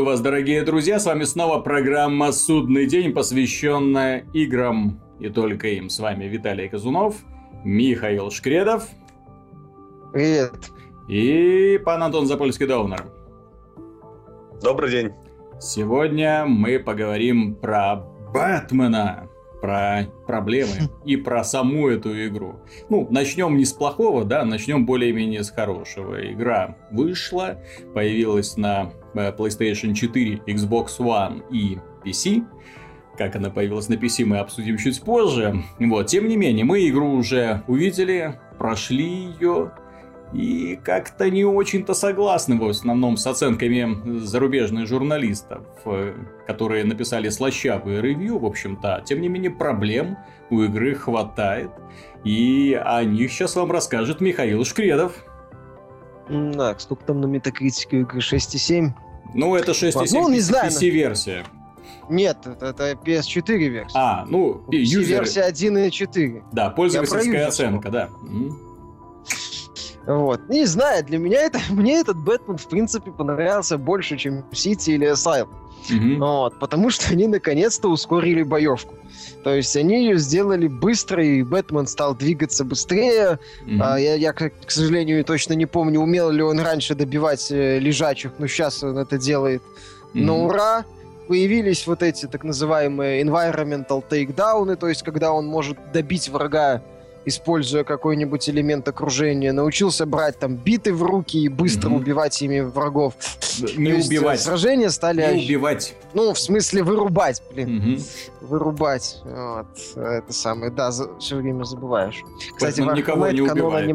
Приветствую вас, дорогие друзья. С вами снова программа «Судный день», посвященная играм и только им. С вами Виталий Казунов, Михаил Шкредов. Привет. И пан Антон Запольский-Доунер. Добрый день. Сегодня мы поговорим про Бэтмена про проблемы и про саму эту игру. Ну, начнем не с плохого, да, начнем более-менее с хорошего. Игра вышла, появилась на PlayStation 4, Xbox One и PC. Как она появилась на PC, мы обсудим чуть позже. Вот, тем не менее, мы игру уже увидели, прошли ее, и как-то не очень-то согласны в основном с оценками зарубежных журналистов, э, которые написали слащавые ревью, в общем-то. Тем не менее, проблем у игры хватает. И о них сейчас вам расскажет Михаил Шкредов. Так, сколько там на метакритике игры? 6,7? Ну, это 6,7 ну, не знаю, PC-версия. Нет, это, это PS4 версия. А, ну, юзер... версия 1.4. Да, пользовательская оценка, да. Вот. Не знаю, для меня это, мне этот Бэтмен, в принципе, понравился больше, чем Сити или Asylum. Mm-hmm. Вот, потому что они наконец-то ускорили боевку. То есть они ее сделали быстро, и Бэтмен стал двигаться быстрее. Mm-hmm. А, я, я, к, сожалению, точно не помню, умел ли он раньше добивать э, лежачих, но сейчас он это делает mm-hmm. на ура. Появились вот эти так называемые environmental takedowns, то есть когда он может добить врага используя какой-нибудь элемент окружения, научился брать там биты в руки и быстро mm-hmm. убивать ими врагов. Не То убивать. Есть, сражения стали... Не убивать. Ну, в смысле вырубать, блин. Mm-hmm. Вырубать. Вот. Это самое. Да, за... все время забываешь. Кстати, Поэтому никого не убивает. Не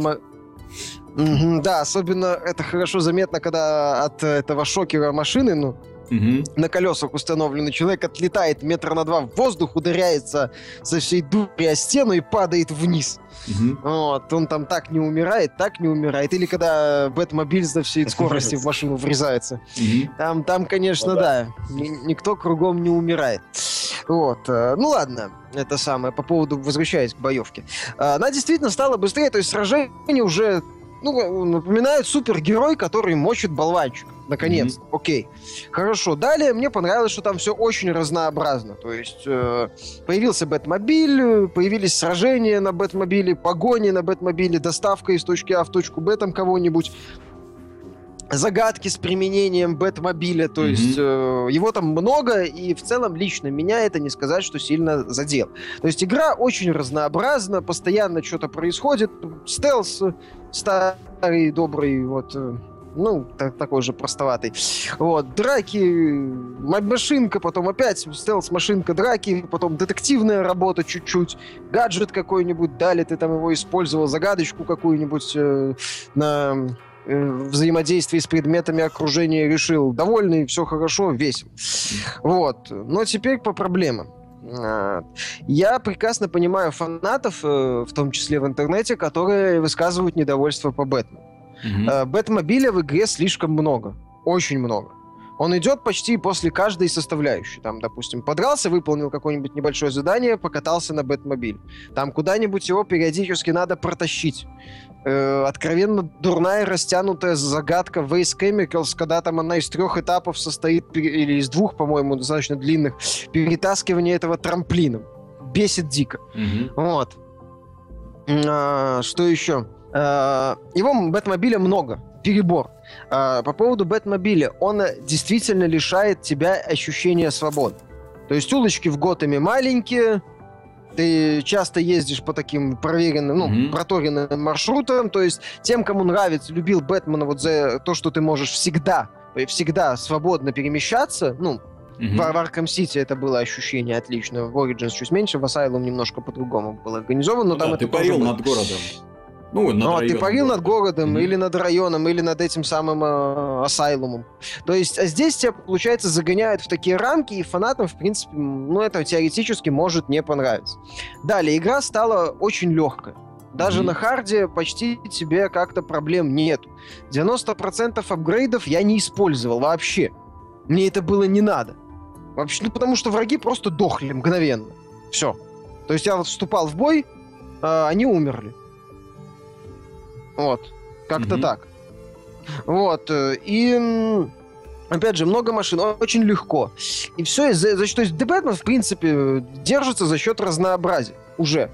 Mm-hmm, да, особенно это хорошо заметно, когда от этого шокера машины, ну, угу. на колесах установленный человек отлетает метра на два в воздух, ударяется со всей дури о стену и падает вниз. Угу. Вот, он там так не умирает, так не умирает. Или когда Бэтмобиль за всей скорости в машину врезается. Угу. Там, там, конечно, ну, да, да. никто кругом не умирает. Вот. Э, ну ладно, это самое, по поводу, возвращаясь к боевке. Э, она действительно стала быстрее, то есть сражение уже ну, напоминает супергерой, который мочит болванчик. Наконец, mm-hmm. окей. Хорошо. Далее мне понравилось, что там все очень разнообразно. То есть э, появился Бэтмобиль, появились сражения на Бэтмобиле, погони на Бэтмобиле, доставка из точки А в точку Б там кого-нибудь загадки с применением Бэтмобиля, то mm-hmm. есть э, его там много, и в целом лично меня это не сказать, что сильно задел. То есть игра очень разнообразна, постоянно что-то происходит, стелс старый, добрый, вот, э, ну, так, такой же простоватый. Вот, драки, машинка, потом опять стелс-машинка, драки, потом детективная работа чуть-чуть, гаджет какой-нибудь дали, ты там его использовал, загадочку какую-нибудь э, на э, взаимодействии с предметами окружения решил. Довольный, все хорошо, весело. Вот. Но теперь по проблемам. А, я прекрасно понимаю фанатов, э, в том числе в интернете, которые высказывают недовольство по Бэтмену. Mm-hmm. Бэтмобиля в игре слишком много. Очень много. Он идет почти после каждой составляющей. Там, допустим, подрался, выполнил какое-нибудь небольшое задание, покатался на Бэтмобиле. Там куда-нибудь его периодически надо протащить. Э, откровенно дурная растянутая загадка Waze Chemicals, когда там она из трех этапов состоит, или из двух, по-моему, достаточно длинных, перетаскивание этого трамплином. Бесит дико. Mm-hmm. Вот. А, что еще? А, его Бэтмобиля много, перебор. А, по поводу Бэтмобиля, он действительно лишает тебя ощущения свободы. То есть улочки в Готэме маленькие, ты часто ездишь по таким проверенным, ну, mm-hmm. проторенным маршрутам, то есть тем, кому нравится, любил Бэтмена вот за то, что ты можешь всегда, всегда свободно перемещаться, ну, Mm-hmm. В, в Arkham City это было ощущение отлично. В Origins чуть меньше, в Asylum немножко по-другому было организовано, но ну, там да, это ты парил над городом. Ну, над ну, а ты парил над городом, mm-hmm. или над районом, или над этим самым э, асайлумом. То есть, а здесь тебя, получается, загоняют в такие рамки, и фанатам, в принципе, ну, это теоретически может не понравиться. Далее, игра стала очень легкой. Даже mm-hmm. на харде почти тебе как-то проблем нет. 90% апгрейдов я не использовал вообще. Мне это было не надо. Вообще, ну, потому что враги просто дохли мгновенно. Все. То есть я вот вступал в бой, э, они умерли. Вот. Как-то mm-hmm. так. Вот. Э, и Опять же, много машин, очень легко. И все, за, за, то есть The Batman, в принципе, держится за счет разнообразия уже.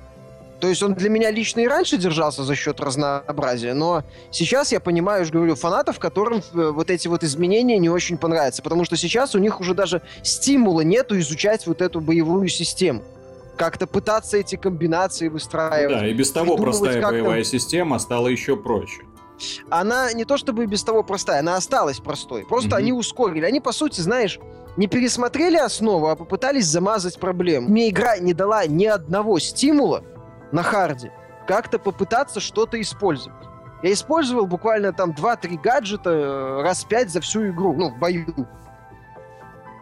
То есть он для меня лично и раньше держался за счет разнообразия, но сейчас я понимаю, уже говорю, фанатов, которым э, вот эти вот изменения не очень понравятся, потому что сейчас у них уже даже стимула нету изучать вот эту боевую систему. Как-то пытаться эти комбинации выстраивать. Да, и без того простая боевая система стала еще проще она не то чтобы без того простая, она осталась простой. Просто mm-hmm. они ускорили. Они, по сути, знаешь, не пересмотрели основу, а попытались замазать проблему. Мне игра не дала ни одного стимула на харде как-то попытаться что-то использовать. Я использовал буквально там 2-3 гаджета э, раз 5 за всю игру, ну, в бою.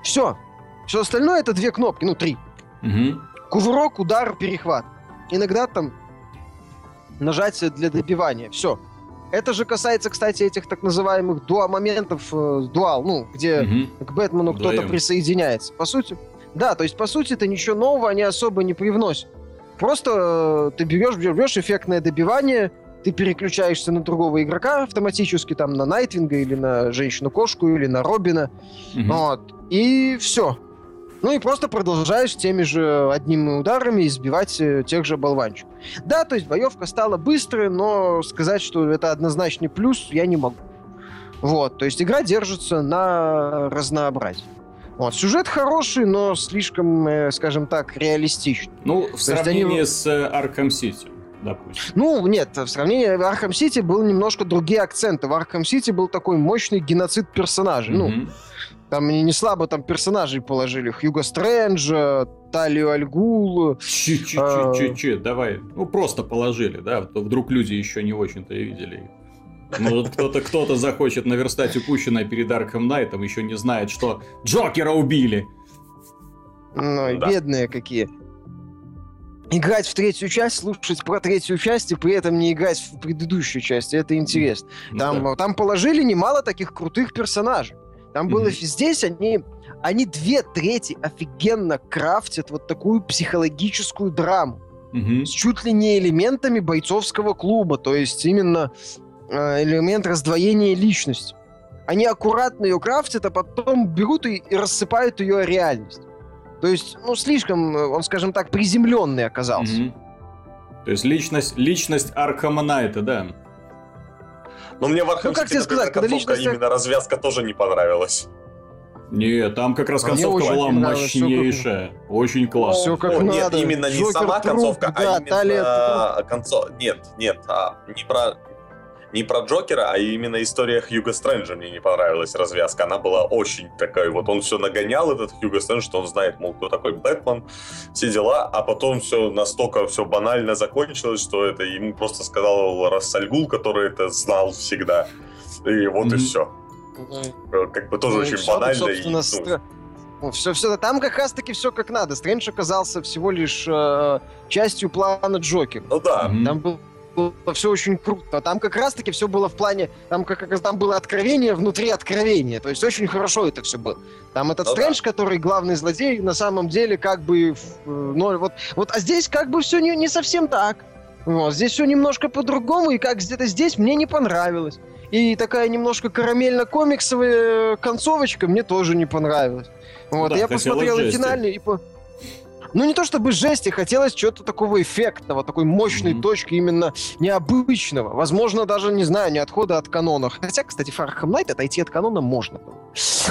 Все. Все остальное это две кнопки, ну, три. Угу. Кувырок, удар, перехват. Иногда там нажатие для добивания. Все. Это же касается, кстати, этих так называемых дуа моментов, э, дуал, ну, где угу. к Бэтмену кто-то присоединяется. По сути, да, то есть, по сути, это ничего нового они особо не привносят. Просто э, ты берешь, берешь эффектное добивание, ты переключаешься на другого игрока автоматически, там, на Найтвинга или на Женщину-кошку или на Робина. Угу. Вот. И все. Ну и просто продолжаешь теми же одними ударами избивать э, тех же болванчиков. Да, то есть боевка стала быстрой, но сказать, что это однозначный плюс, я не могу. Вот, то есть игра держится на разнообразии. Вот. Сюжет хороший, но слишком, э, скажем так, реалистичный. Ну, в То сравнении они... с Arkham City допустим. Ну, нет, в сравнении с Arkham City был немножко другие акценты. В Arkham City был такой мощный геноцид персонажей. Mm-hmm. Ну, там не, не слабо там персонажей положили. Хьюго Стрэнджа, Талию Альгул. Че-че-че-че, давай. Ну, просто положили, да? Вдруг люди еще не очень-то и видели может, кто-то кто-то захочет наверстать упущенное перед Арком Найтом, еще не знает, что Джокера убили. Ну, да. бедные какие. Играть в третью часть, слушать про третью часть и при этом не играть в предыдущую часть. Это интересно. Ну там, да. там положили немало таких крутых персонажей. Там mm-hmm. было здесь они они две трети офигенно крафтят вот такую психологическую драму mm-hmm. с чуть ли не элементами бойцовского клуба, то есть именно Э, элемент раздвоения личности. Они аккуратно ее крафтят, а потом берут и, и рассыпают ее реальность. То есть, ну, слишком, э, он, скажем так, приземленный оказался. Mm-hmm. То есть личность, личность Архама Найта, да. Но мне в Arkham ну, как тебе сказать, когда личность... именно развязка тоже не понравилась. Не, там как раз а концовка была мощнейшая. Как... Очень классно. Все как О, надо. Нет, именно Джокер не сама труп, концовка, а да, а именно концов... Нет, нет, а, не про не про Джокера, а именно история Хьюго Стрэнджа мне не понравилась развязка. Она была очень такая, вот он все нагонял, этот Хьюго Стрэндж, что он знает, мол, кто такой Бэтмен, все дела, а потом все настолько все банально закончилось, что это ему просто сказал Рас аль Гул, который это знал всегда. И вот mm-hmm. и все. Mm-hmm. Как бы тоже ну, очень банально. И, ну... Ну, все, все, там как раз-таки все как надо. Стрэндж оказался всего лишь э, частью плана Джокера. Ну да. Там был было все очень круто. Там как раз-таки все было в плане, там как раз там было откровение внутри откровения. То есть очень хорошо это все было. Там этот ну, Стрэндж, да. который главный злодей, на самом деле как бы... Ну, вот, вот, а здесь как бы все не, не совсем так. Вот, здесь все немножко по-другому, и как где-то здесь мне не понравилось. И такая немножко карамельно-комиксовая концовочка мне тоже не понравилась. Вот, да, я посмотрел финальный и по ну не то чтобы жести, хотелось чего-то такого эффектного, такой мощной mm-hmm. точки именно необычного. Возможно, даже, не знаю, не отхода от канона. Хотя, кстати, Фархам Найт отойти от канона можно.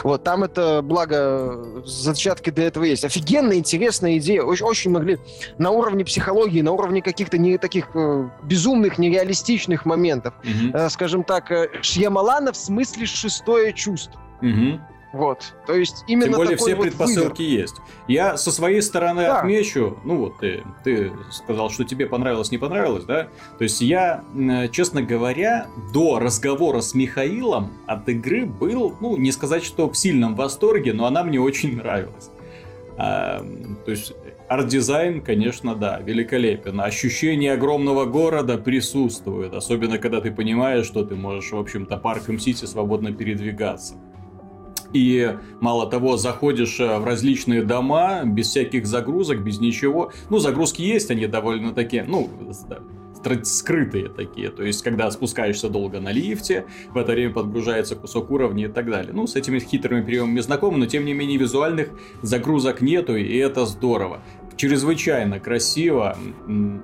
Вот, там это, благо, зачатки для этого есть. Офигенная, интересная идея. Очень, очень могли на уровне психологии, на уровне каких-то не таких э, безумных, нереалистичных моментов. Mm-hmm. Э, скажем так, э, Шьямалана в смысле шестое чувство. Mm-hmm. Вот, то есть именно Тем более все вот предпосылки выбор. есть. Я со своей стороны да. отмечу, ну вот ты, ты сказал, что тебе понравилось, не понравилось, да? То есть я, честно говоря, до разговора с Михаилом от игры был, ну не сказать, что в сильном восторге, но она мне очень нравилась. А, то есть арт-дизайн, конечно, да, великолепен. Ощущение огромного города присутствует, особенно когда ты понимаешь, что ты можешь, в общем-то, по Arkham City свободно передвигаться. И мало того, заходишь э, в различные дома без всяких загрузок, без ничего. Ну, загрузки есть, они довольно такие, ну, скрытые такие. То есть, когда спускаешься долго на лифте, в это время подгружается кусок уровня и так далее. Ну, с этими хитрыми приемами знакомы, но тем не менее визуальных загрузок нету, и это здорово чрезвычайно красиво,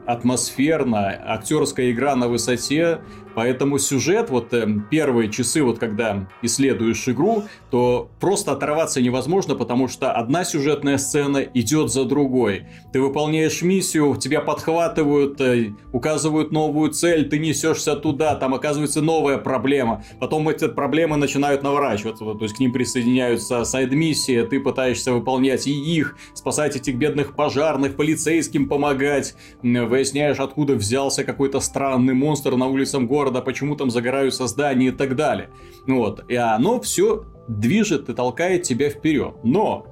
атмосферно, актерская игра на высоте, Поэтому сюжет, вот э, первые часы, вот когда исследуешь игру, то просто оторваться невозможно, потому что одна сюжетная сцена идет за другой. Ты выполняешь миссию, тебя подхватывают, э, указывают новую цель, ты несешься туда, там оказывается новая проблема. Потом эти проблемы начинают наворачиваться, то есть к ним присоединяются сайд-миссии, ты пытаешься выполнять и их, спасать этих бедных пожарных, полицейским помогать, выясняешь, откуда взялся какой-то странный монстр на улицах города, города, почему там загораются здания и так далее. Вот. И оно все движет и толкает тебя вперед. Но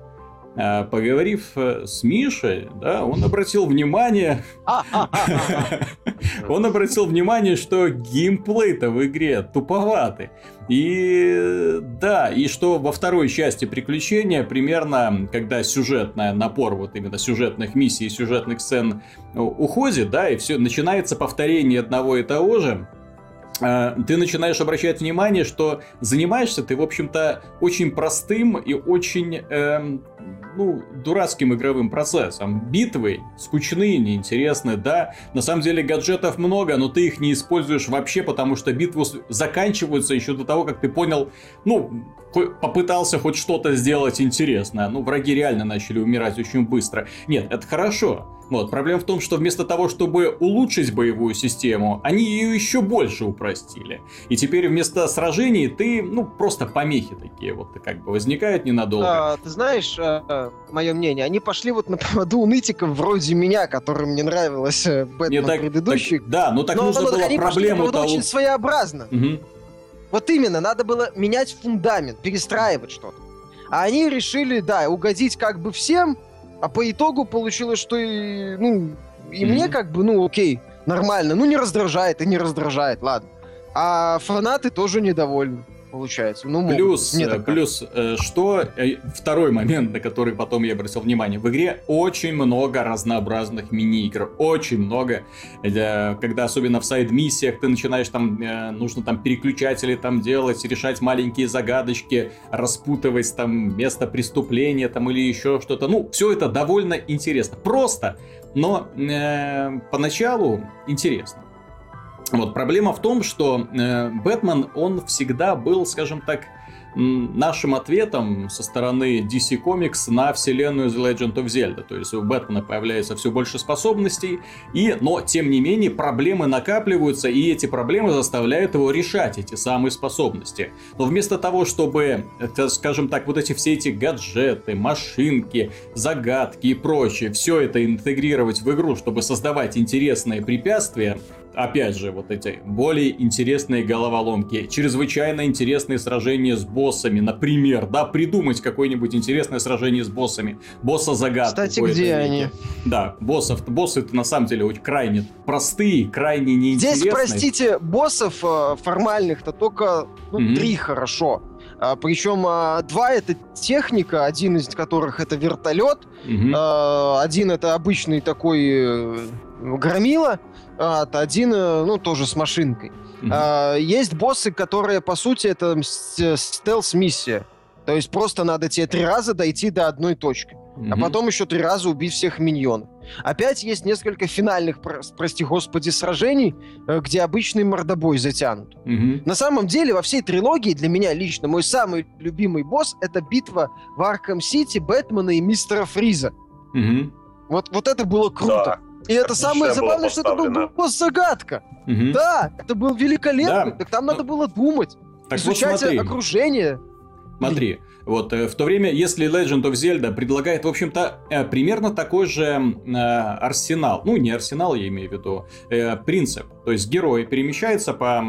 э, поговорив э, с Мишей, да, он обратил внимание... Он обратил внимание, что геймплей-то в игре туповатый. И да, и что во второй части приключения, примерно, когда сюжетная напор вот именно сюжетных миссий и сюжетных сцен э, уходит, да, и все начинается повторение одного и того же, ты начинаешь обращать внимание, что занимаешься ты, в общем-то, очень простым и очень, эм, ну, дурацким игровым процессом. Битвы скучные, неинтересные, да. На самом деле гаджетов много, но ты их не используешь вообще, потому что битвы заканчиваются еще до того, как ты понял, ну, попытался хоть что-то сделать интересное. Ну, враги реально начали умирать очень быстро. Нет, это хорошо. Вот. Проблема в том, что вместо того, чтобы улучшить боевую систему, они ее еще больше упростили. И теперь вместо сражений ты, ну, просто помехи такие вот как бы возникают ненадолго. А, ты знаешь, а, мое мнение, они пошли вот на поводу у нытиков вроде меня, которым не нравилось э, Бэтмен так, предыдущий. Так, да, ну так но, нужно но, было проблему того... очень своеобразно. Угу. Вот именно, надо было менять фундамент, перестраивать что-то. А они решили, да, угодить как бы всем, а по итогу получилось, что и, ну, и mm-hmm. мне как бы, ну, окей, нормально. Ну, не раздражает и не раздражает, ладно. А фанаты тоже недовольны получается. Ну, плюс, Мне так плюс э, что э, второй момент, на который потом я обратил внимание, в игре очень много разнообразных мини-игр, очень много, э, когда особенно в сайд-миссиях ты начинаешь там, нужно там переключатели там делать, решать маленькие загадочки, распутывать там место преступления там или еще что-то, ну, все это довольно интересно, просто, но э, поначалу интересно. Вот, проблема в том, что э, Бэтмен, он всегда был, скажем так, нашим ответом со стороны DC Comics на вселенную The Legend of Zelda. То есть у Бэтмена появляется все больше способностей, и, но тем не менее проблемы накапливаются, и эти проблемы заставляют его решать эти самые способности. Но вместо того, чтобы, это, скажем так, вот эти все эти гаджеты, машинки, загадки и прочее, все это интегрировать в игру, чтобы создавать интересные препятствия, опять же, вот эти более интересные головоломки, чрезвычайно интересные сражения с боссами, например, да, придумать какое-нибудь интересное сражение с боссами, босса загадку. Кстати, где они? Да, боссов, боссы это на самом деле очень крайне простые, крайне неинтересные. Здесь, простите, боссов э, формальных-то только ну, mm-hmm. три хорошо. А, причем а, два это техника, один из которых это вертолет, mm-hmm. а, один это обычный такой э, громила, а, один, э, ну, тоже с машинкой. Mm-hmm. А, есть боссы, которые, по сути, это стелс-миссия. То есть просто надо тебе три раза дойти до одной точки. Mm-hmm. А потом еще три раза убить всех миньонов. Опять есть несколько финальных, прости господи, сражений, э, где обычный мордобой затянут. Mm-hmm. На самом деле, во всей трилогии, для меня лично, мой самый любимый босс — это битва в Арком-Сити Бэтмена и Мистера Фриза. Mm-hmm. Вот, вот это было круто. Да. И это самое забавное, что это был босс-загадка. Угу. Да, это был великолепный. Да. Так там надо было думать. Так изучать вот окружение. Смотри, вот э, в то время, если Legend of Zelda предлагает, в общем-то, э, примерно такой же э, арсенал, ну не арсенал, я имею в виду, принцип. То есть герой перемещается по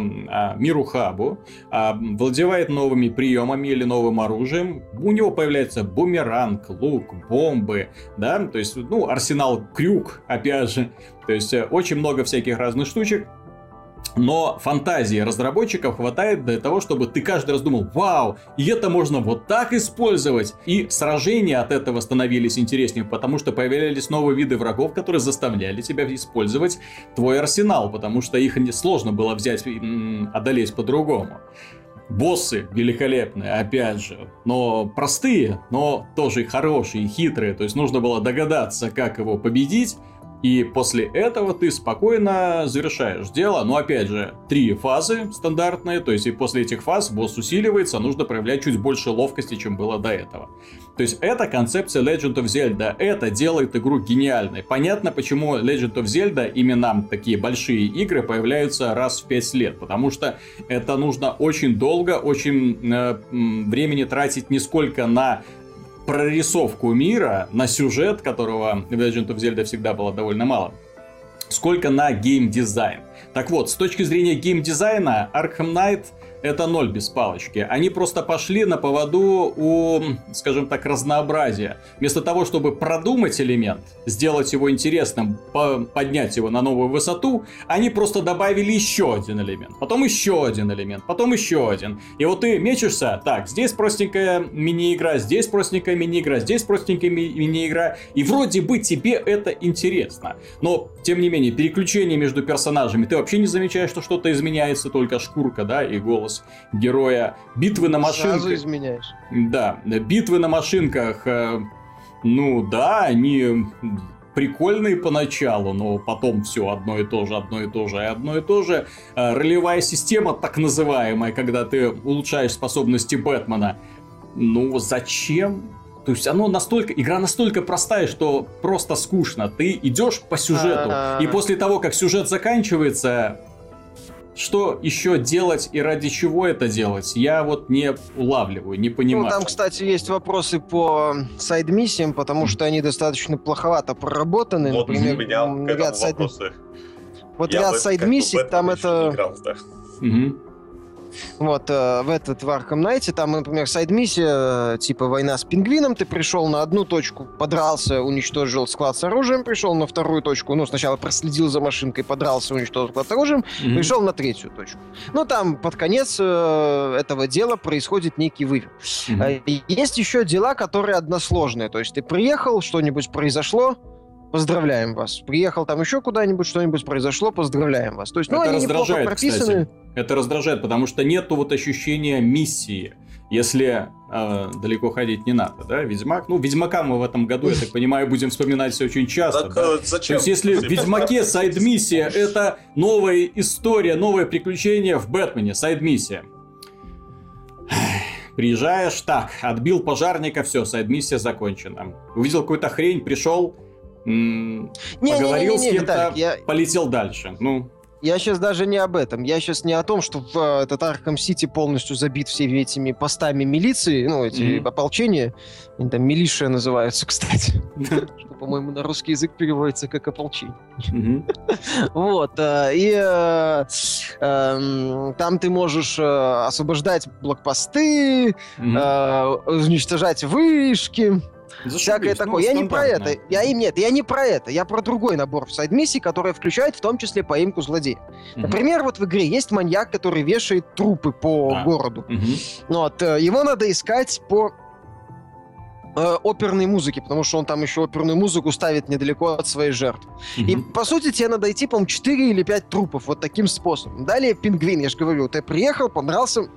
миру хабу, а, владевает новыми приемами или новым оружием, у него появляется бумеранг, лук, бомбы, да, то есть, ну, арсенал крюк, опять же, то есть очень много всяких разных штучек, но фантазии разработчиков хватает для того, чтобы ты каждый раз думал, вау, и это можно вот так использовать. И сражения от этого становились интереснее, потому что появлялись новые виды врагов, которые заставляли тебя использовать твой арсенал, потому что их сложно было взять и одолеть по-другому. Боссы великолепные, опять же, но простые, но тоже хорошие, хитрые. То есть нужно было догадаться, как его победить, и после этого ты спокойно завершаешь дело. Но опять же, три фазы стандартные. То есть и после этих фаз босс усиливается, нужно проявлять чуть больше ловкости, чем было до этого. То есть это концепция Legend of Zelda. Это делает игру гениальной. Понятно, почему Legend of Zelda именно такие большие игры появляются раз в пять лет. Потому что это нужно очень долго, очень э, времени тратить не сколько на прорисовку мира, на сюжет, которого в Legend of Zelda всегда было довольно мало, сколько на геймдизайн. Так вот, с точки зрения геймдизайна, Arkham Knight это ноль без палочки. Они просто пошли на поводу у, скажем так, разнообразия. Вместо того, чтобы продумать элемент, сделать его интересным, поднять его на новую высоту, они просто добавили еще один элемент, потом еще один элемент, потом еще один. И вот ты мечешься, так, здесь простенькая мини-игра, здесь простенькая мини-игра, здесь простенькая ми- мини-игра, и вроде бы тебе это интересно. Но, тем не менее, переключение между персонажами, ты вообще не замечаешь, что что-то изменяется, только шкурка, да, и голос голос героя. Битвы на машинках. Сразу изменяешь. Да, битвы на машинках. Э, ну да, они прикольные поначалу, но потом все одно и то же, одно и то же и одно и то же. Э, ролевая система, так называемая, когда ты улучшаешь способности Бэтмена. Ну, зачем? То есть оно настолько, игра настолько простая, что просто скучно. Ты идешь по сюжету, и после того, как сюжет заканчивается, что еще делать и ради чего это делать, я вот не улавливаю, не понимаю. Ну, там, кстати, есть вопросы по сайд-миссиям, потому что они достаточно плоховато проработаны. Вот Например, у меня ряд сайд... Вот ряд сайд-миссий, там это... Играл, да. Угу. Вот, э, в этот в Arkham Knight, там, например, сайд-миссия, э, типа война с пингвином, ты пришел на одну точку, подрался, уничтожил склад с оружием, пришел на вторую точку, ну, сначала проследил за машинкой, подрался, уничтожил склад с оружием, mm-hmm. пришел на третью точку. Ну, там под конец э, этого дела происходит некий вывер. Mm-hmm. Есть еще дела, которые односложные, то есть ты приехал, что-нибудь произошло, поздравляем вас. Приехал там еще куда-нибудь, что-нибудь произошло, поздравляем вас. То есть, ну, это они раздражает, прописаны. Кстати. Это раздражает, потому что нету вот ощущения миссии. Если э, далеко ходить не надо, да, Ведьмак. Ну, Ведьмака мы в этом году, я так понимаю, будем вспоминать все очень часто. Так, да? зачем? То есть, если в Ведьмаке сайд-миссия это новая история, новое приключение в Бэтмене, сайд-миссия. Приезжаешь, так, отбил пожарника, все, сайд-миссия закончена. Увидел какую-то хрень, пришел, не, поговорил не, не, не, не, с кем-то, я... полетел дальше. Ну, я сейчас даже не об этом. Я сейчас не о том, что в, э, этот Арkham Сити полностью забит всеми этими постами милиции, ну, эти mm-hmm. ополчения. Они там милиция называются, кстати. Что, по-моему, на русский язык переводится как ополчение. Вот. Э, и э, эм, там ты можешь освобождать блокпосты, уничтожать вышки. Зашибись, всякое такое. Ну, я не про это. Я им нет, я не про это. Я про другой набор сайд-миссий, который включает в том числе поимку злодея. Угу. Например, вот в игре есть маньяк, который вешает трупы по да. городу. Угу. Вот, э, его надо искать по э, оперной музыки, потому что он там еще оперную музыку ставит недалеко от своей жертвы. Mm-hmm. И, по сути, тебе надо идти, по-моему, 4 или 5 трупов вот таким способом. Далее пингвин, я же говорю, ты приехал, понравился,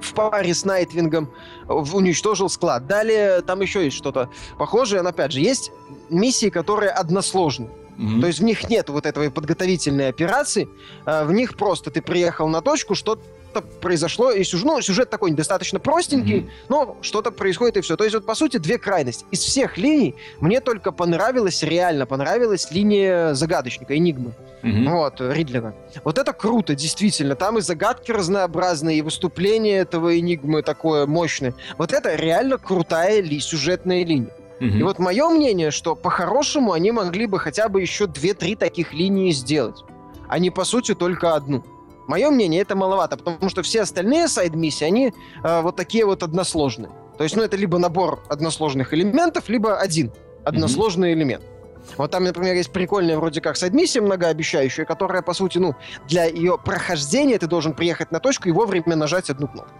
в паре с Найтвингом уничтожил склад. Далее там еще есть что-то похожее, но опять же есть миссии, которые односложны. Mm-hmm. То есть в них нет вот этой подготовительной операции, а в них просто ты приехал на точку, что что-то произошло, и сюжет, ну, сюжет такой достаточно простенький, mm-hmm. но что-то происходит и все. То есть вот, по сути, две крайности. Из всех линий мне только понравилась, реально понравилась линия загадочника, Энигмы. Mm-hmm. Вот, Ридлера. Вот это круто, действительно. Там и загадки разнообразные, и выступление этого Энигмы такое мощное. Вот это реально крутая ли, сюжетная линия. Mm-hmm. И вот мое мнение, что по-хорошему они могли бы хотя бы еще две-три таких линии сделать, а не, по сути, только одну. Мое мнение, это маловато, потому что все остальные сайд-миссии, они э, вот такие вот односложные. То есть, ну, это либо набор односложных элементов, либо один односложный mm-hmm. элемент. Вот там, например, есть прикольная вроде как садмиссия многообещающая, которая, по сути, ну, для ее прохождения ты должен приехать на точку и вовремя нажать одну кнопку.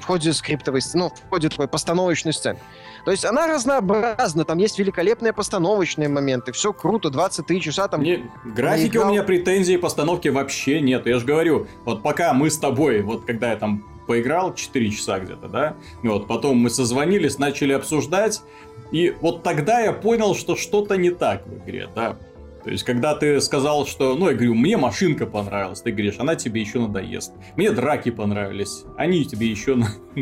В ходе скриптовой, ну, в ходе твоей постановочной сцены. То есть она разнообразна, там есть великолепные постановочные моменты, все круто, 23 часа там... Не, графики наиграл... у меня претензий постановки вообще нет, я же говорю, вот пока мы с тобой, вот когда я там поиграл 4 часа где-то, да, вот, потом мы созвонились, начали обсуждать, и вот тогда я понял, что что-то не так в игре, да, то есть, когда ты сказал, что, ну, я говорю, мне машинка понравилась, ты говоришь, она тебе еще надоест. Мне драки понравились, они тебе еще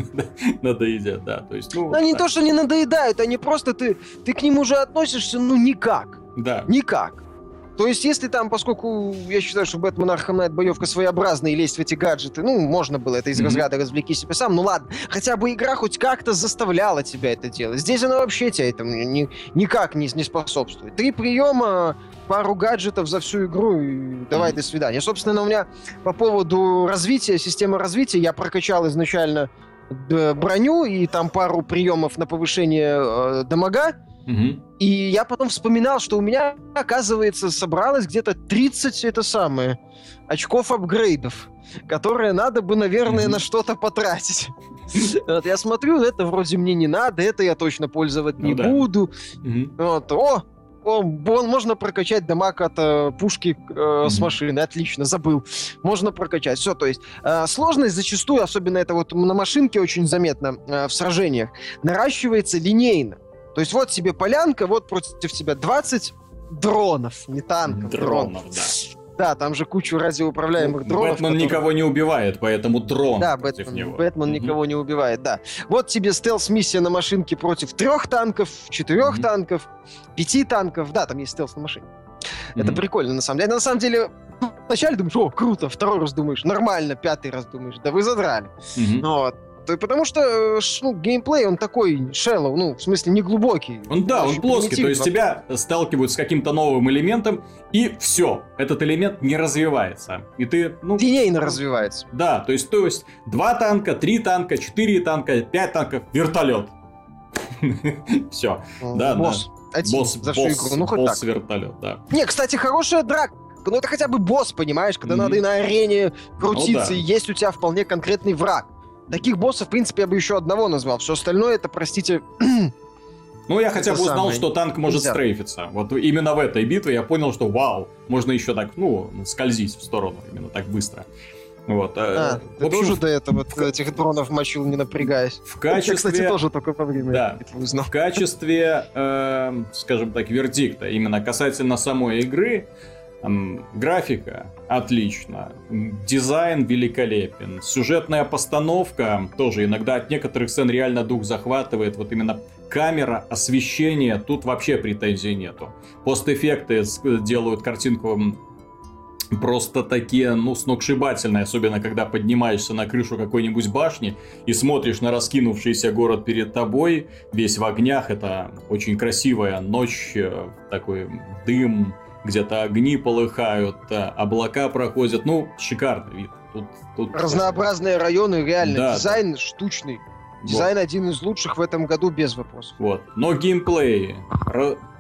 надоедят, да. То есть, ну, они не то, что не надоедают, они просто ты, ты к ним уже относишься, ну, никак. Да. Никак. То есть, если там, поскольку я считаю, что Batman Arkham Knight боевка своеобразная и лезть в эти гаджеты, ну, можно было это из mm-hmm. разряда развлеки себя сам, ну ладно, хотя бы игра хоть как-то заставляла тебя это делать. Здесь она вообще тебя этому ни, никак не, не способствует. Три приема, пару гаджетов за всю игру и давай mm-hmm. до свидания. Собственно, у меня по поводу развития, системы развития, я прокачал изначально броню и там пару приемов на повышение э, дамага, и я потом вспоминал, что у меня, оказывается, собралось где-то 30 это самое очков апгрейдов, которые надо бы, наверное, на что-то потратить. Вот, я смотрю, это вроде мне не надо, это я точно пользоваться ну, не буду. Вот, о, о, можно прокачать дамаг от э, пушки э, mm-hmm. с машины. Отлично, забыл. Можно прокачать. Все, то есть э, сложность зачастую, особенно это вот на машинке очень заметно э, в сражениях, наращивается линейно. То есть вот себе полянка, вот против тебя 20 дронов, не танков, дронов. дронов. Да. Да, там же кучу радиоуправляемых ну, дронов. Бэтмен которые... никого не убивает, поэтому дрон да, против Бэтмен, него. Бэтмен mm-hmm. никого не убивает, да. Вот тебе стелс-миссия на машинке против трех танков, четырех mm-hmm. танков, пяти танков. Да, там есть стелс на машине. Mm-hmm. Это прикольно, на самом деле. На самом деле, вначале думаешь, о, круто, второй раз думаешь, нормально, пятый раз думаешь, да вы задрали. Mm-hmm. Вот потому что э, ну, геймплей, он такой shallow, ну, в смысле, не глубокий. Он, да, он плоский, то есть тебя сталкивают с каким-то новым элементом, и все, этот элемент не развивается. И ты, ну... Линейно развивается. Да, то есть, то есть два танка, три танка, четыре танка, пять танков, вертолет. Все, да, босс. Да. Один босс, за всю игру. Ну, хоть босс так. вертолет, да. Не, кстати, хорошая драка. Ну, это хотя бы босс, понимаешь, когда mm-hmm. надо и на арене крутиться, ну, да. и есть у тебя вполне конкретный враг. Таких боссов, в принципе, я бы еще одного назвал. Все остальное это, простите... Ну, я хотя бы узнал, самое... что танк может Нельзя. стрейфиться. Вот именно в этой битве я понял, что вау, можно еще так, ну, скользить в сторону именно так быстро. Вот. Э, а, в общем, тоже до этого в... этих дронов мочил, не напрягаясь. В качестве... Я, кстати, тоже только во время да. узнал. В качестве, э, скажем так, вердикта, именно касательно самой игры, Графика отлично, дизайн великолепен, сюжетная постановка тоже иногда от некоторых сцен реально дух захватывает. Вот именно камера, освещение, тут вообще претензий нету. Постэффекты делают картинку просто такие, ну, сногсшибательные, особенно когда поднимаешься на крышу какой-нибудь башни и смотришь на раскинувшийся город перед тобой, весь в огнях, это очень красивая ночь, э, такой дым, где-то огни полыхают, облака проходят. Ну, шикарный вид. Тут, тут... Разнообразные районы, реально. Да, Дизайн да. штучный. Дизайн вот. один из лучших в этом году без вопросов. Вот. Но геймплей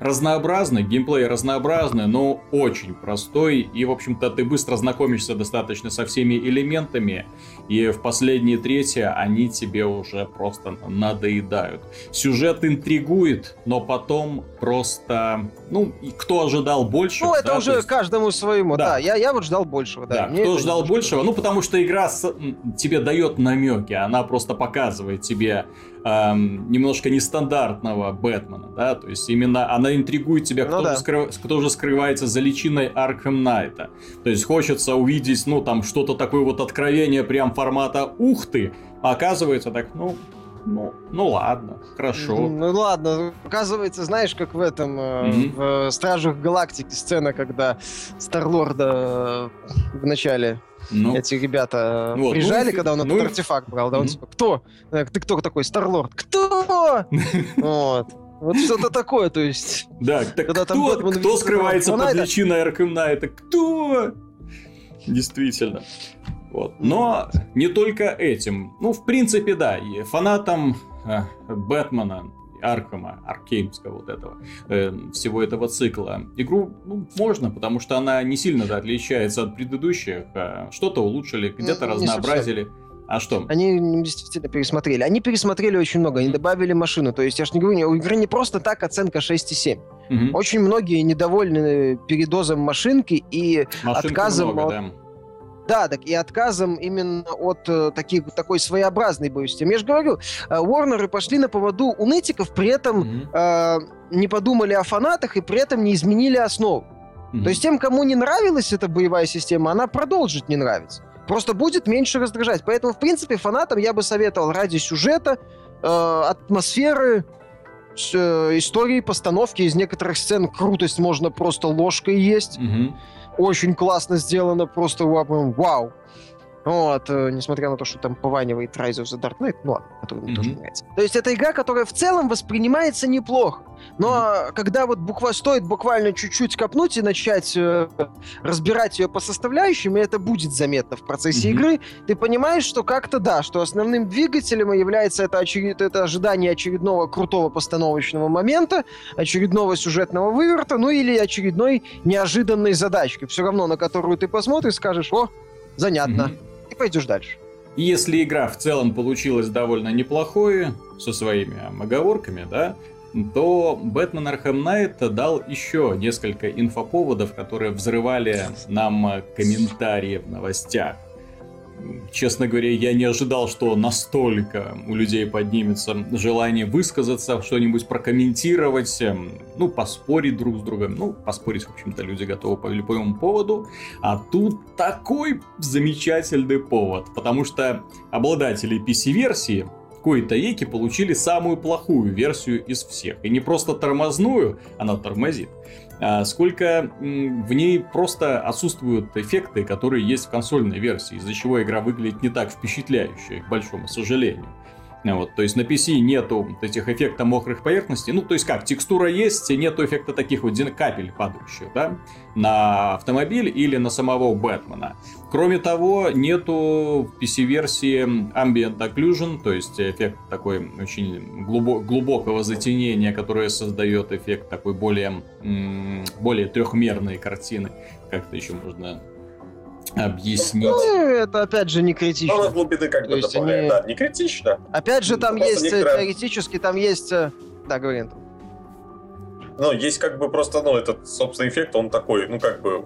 разнообразный, геймплей разнообразный, но очень простой. И, в общем-то, ты быстро знакомишься достаточно со всеми элементами. И в последние трети они тебе уже просто надоедают. Сюжет интригует, но потом просто... Ну, кто ожидал больше? Ну, это да, уже есть... каждому своему, да. да. Я, я вот ждал большего, да. да кто ждал большего? Ну, потому что игра с... тебе дает намеки, она просто показывает тебе эм, немножко нестандартного Бэтмена, да, то есть именно она интригует тебя, кто, ну, да. же, скрыв... кто же скрывается за личиной Аркхэм Найта. То есть хочется увидеть, ну, там, что-то такое вот откровение прям формата «Ух ты!», а оказывается так, ну, ну, ну ладно, хорошо. Ну ладно, оказывается, знаешь, как в этом mm-hmm. в э, Стражах Галактики сцена, когда Старлорда в начале ну, Эти ребята вот, приезжали, ну, когда он ну, этот артефакт брал, да, он типа, кто? Э, ты кто такой? Старлорд. Кто? Вот. Вот что-то такое, то есть. Да, так когда кто, там Бэтмен кто скрывается под личиной Аркем Найта? Кто? Действительно. Вот. Но не только этим. Ну, в принципе, да, и фанатам э, Бэтмена Аркама, Аркеймского вот этого, э, всего этого цикла. Игру ну, можно, потому что она не сильно да, отличается от предыдущих. А что-то улучшили, где-то ну, разнообразили. А что? Они действительно пересмотрели. Они пересмотрели очень много, они добавили машину. То есть, я же не говорю, у игры не просто так оценка 6,7. Угу. Очень многие недовольны передозом машинки и Машинки отказом много, от... Да да, так и отказом именно от э, таких, такой своеобразной боевой системы. Я же говорю, э, пошли на поводу у нытиков, при этом mm-hmm. э, не подумали о фанатах и при этом не изменили основу. Mm-hmm. То есть тем, кому не нравилась эта боевая система, она продолжит не нравиться. Просто будет меньше раздражать. Поэтому, в принципе, фанатам я бы советовал ради сюжета, э, атмосферы, истории, постановки. Из некоторых сцен крутость можно просто ложкой есть. Mm-hmm очень классно сделано, просто вау. Вот, э, несмотря на то, что там пованивает Rise of the Dark Knight, ну ладно, который мне mm-hmm. тоже нравится. То есть это игра, которая в целом воспринимается неплохо. Но mm-hmm. когда вот буква стоит буквально чуть-чуть копнуть и начать э, разбирать ее по составляющим, и это будет заметно в процессе mm-hmm. игры, ты понимаешь, что как-то да, что основным двигателем является это, очеред... это ожидание очередного крутого постановочного момента, очередного сюжетного выверта, ну или очередной неожиданной задачки. Все равно, на которую ты посмотришь, скажешь, о, занятно. Mm-hmm пойдешь дальше. Если игра в целом получилась довольно неплохой, со своими оговорками, да, то Batman Arkham Knight дал еще несколько инфоповодов, которые взрывали нам комментарии в новостях честно говоря, я не ожидал, что настолько у людей поднимется желание высказаться, что-нибудь прокомментировать, эм, ну, поспорить друг с другом. Ну, поспорить, в общем-то, люди готовы по любому поводу. А тут такой замечательный повод, потому что обладатели PC-версии кои-то еки получили самую плохую версию из всех. И не просто тормозную, она тормозит, сколько в ней просто отсутствуют эффекты, которые есть в консольной версии, из-за чего игра выглядит не так впечатляюще, к большому сожалению. Вот, то есть на PC нету этих эффектов мокрых поверхностей. Ну, то есть как, текстура есть, нету эффекта таких вот капель падающих, да, на автомобиль или на самого Бэтмена. Кроме того, нету в PC-версии Ambient Occlusion, то есть эффект такой очень глубо- глубокого затенения, которое создает эффект такой более, более трехмерной картины. Как-то еще можно объяснить. Ну, это опять же не критично. Ну, глубины как бы добавляет, они... да, не критично. Опять же, там просто есть некоторые... теоретически, там есть... Э, да, говори. Ну, есть как бы просто, ну, этот, собственно, эффект, он такой, ну, как бы,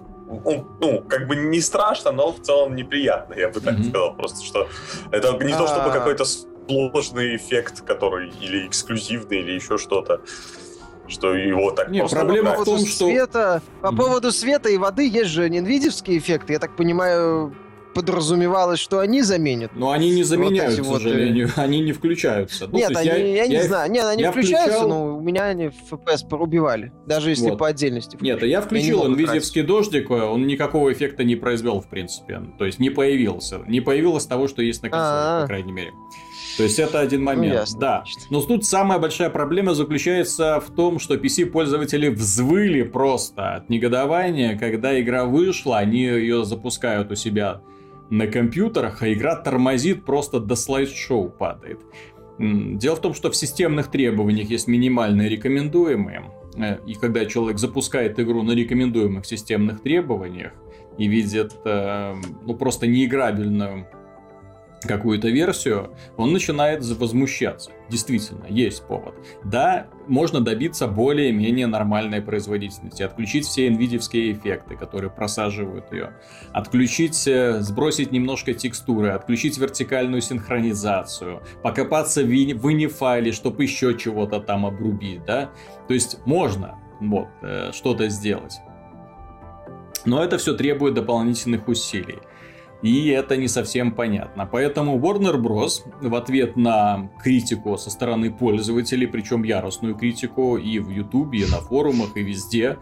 ну, как бы не страшно, но в целом неприятно, я бы так mm-hmm. сказал. Просто что это не то, чтобы а. какой-то сложный эффект, который или эксклюзивный, или еще что-то что его так Не, проблема в том, что... Света, по поводу света и воды есть же нинвидевские эффекты. Я так понимаю, подразумевалось, что они заменят. Но они не заменяют, вот к сожалению. Вот... Они не включаются. Ну, Нет, они, я, я не я знаю. Нет, они включаются, включал... но у меня они FPS порубивали. Даже если вот. по отдельности. Нет, я включил инвизивский дождик, он никакого эффекта не произвел, в принципе. То есть не появился. Не появилось того, что есть на консоли, А-а-а. по крайней мере. То есть это один ну, момент. Ну, ясно, да. Значит. Но тут самая большая проблема заключается в том, что PC-пользователи взвыли просто от негодования, когда игра вышла, они ее запускают у себя на компьютерах, а игра тормозит просто до слайд-шоу падает. Дело в том, что в системных требованиях есть минимальные рекомендуемые. Э, и когда человек запускает игру на рекомендуемых системных требованиях и видит э, ну, просто неиграбельную какую-то версию, он начинает возмущаться. Действительно, есть повод. Да, можно добиться более-менее нормальной производительности, отключить все NVIDIA эффекты, которые просаживают ее, отключить, э, сбросить немножко текстуры, отключить вертикальную синхронизацию, покопаться в WINI-файле, чтобы еще чего-то там обрубить, да? То есть можно вот, э, что-то сделать. Но это все требует дополнительных усилий и это не совсем понятно. Поэтому Warner Bros. в ответ на критику со стороны пользователей, причем яростную критику и в YouTube, и на форумах, и везде,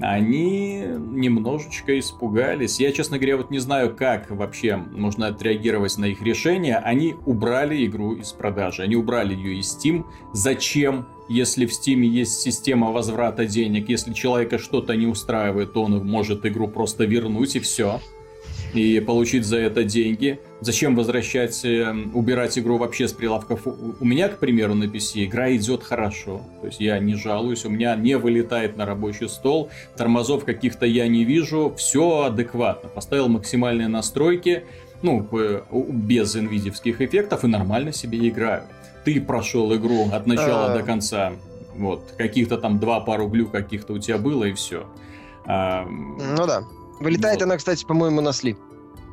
они немножечко испугались. Я, честно говоря, вот не знаю, как вообще можно отреагировать на их решение. Они убрали игру из продажи, они убрали ее из Steam. Зачем? Если в Steam есть система возврата денег, если человека что-то не устраивает, то он может игру просто вернуть и все. И получить за это деньги. Зачем возвращать, э, убирать игру вообще с прилавков? У меня, к примеру, на PC игра идет хорошо. То есть я не жалуюсь, у меня не вылетает на рабочий стол, тормозов каких-то я не вижу, все адекватно. Поставил максимальные настройки, ну, без инвидевских эффектов и нормально себе играю. Ты прошел игру от начала до конца, вот, каких-то там два пару глю каких-то у тебя было и все. Ну да. Вылетает вот. она, кстати, по-моему, на слив.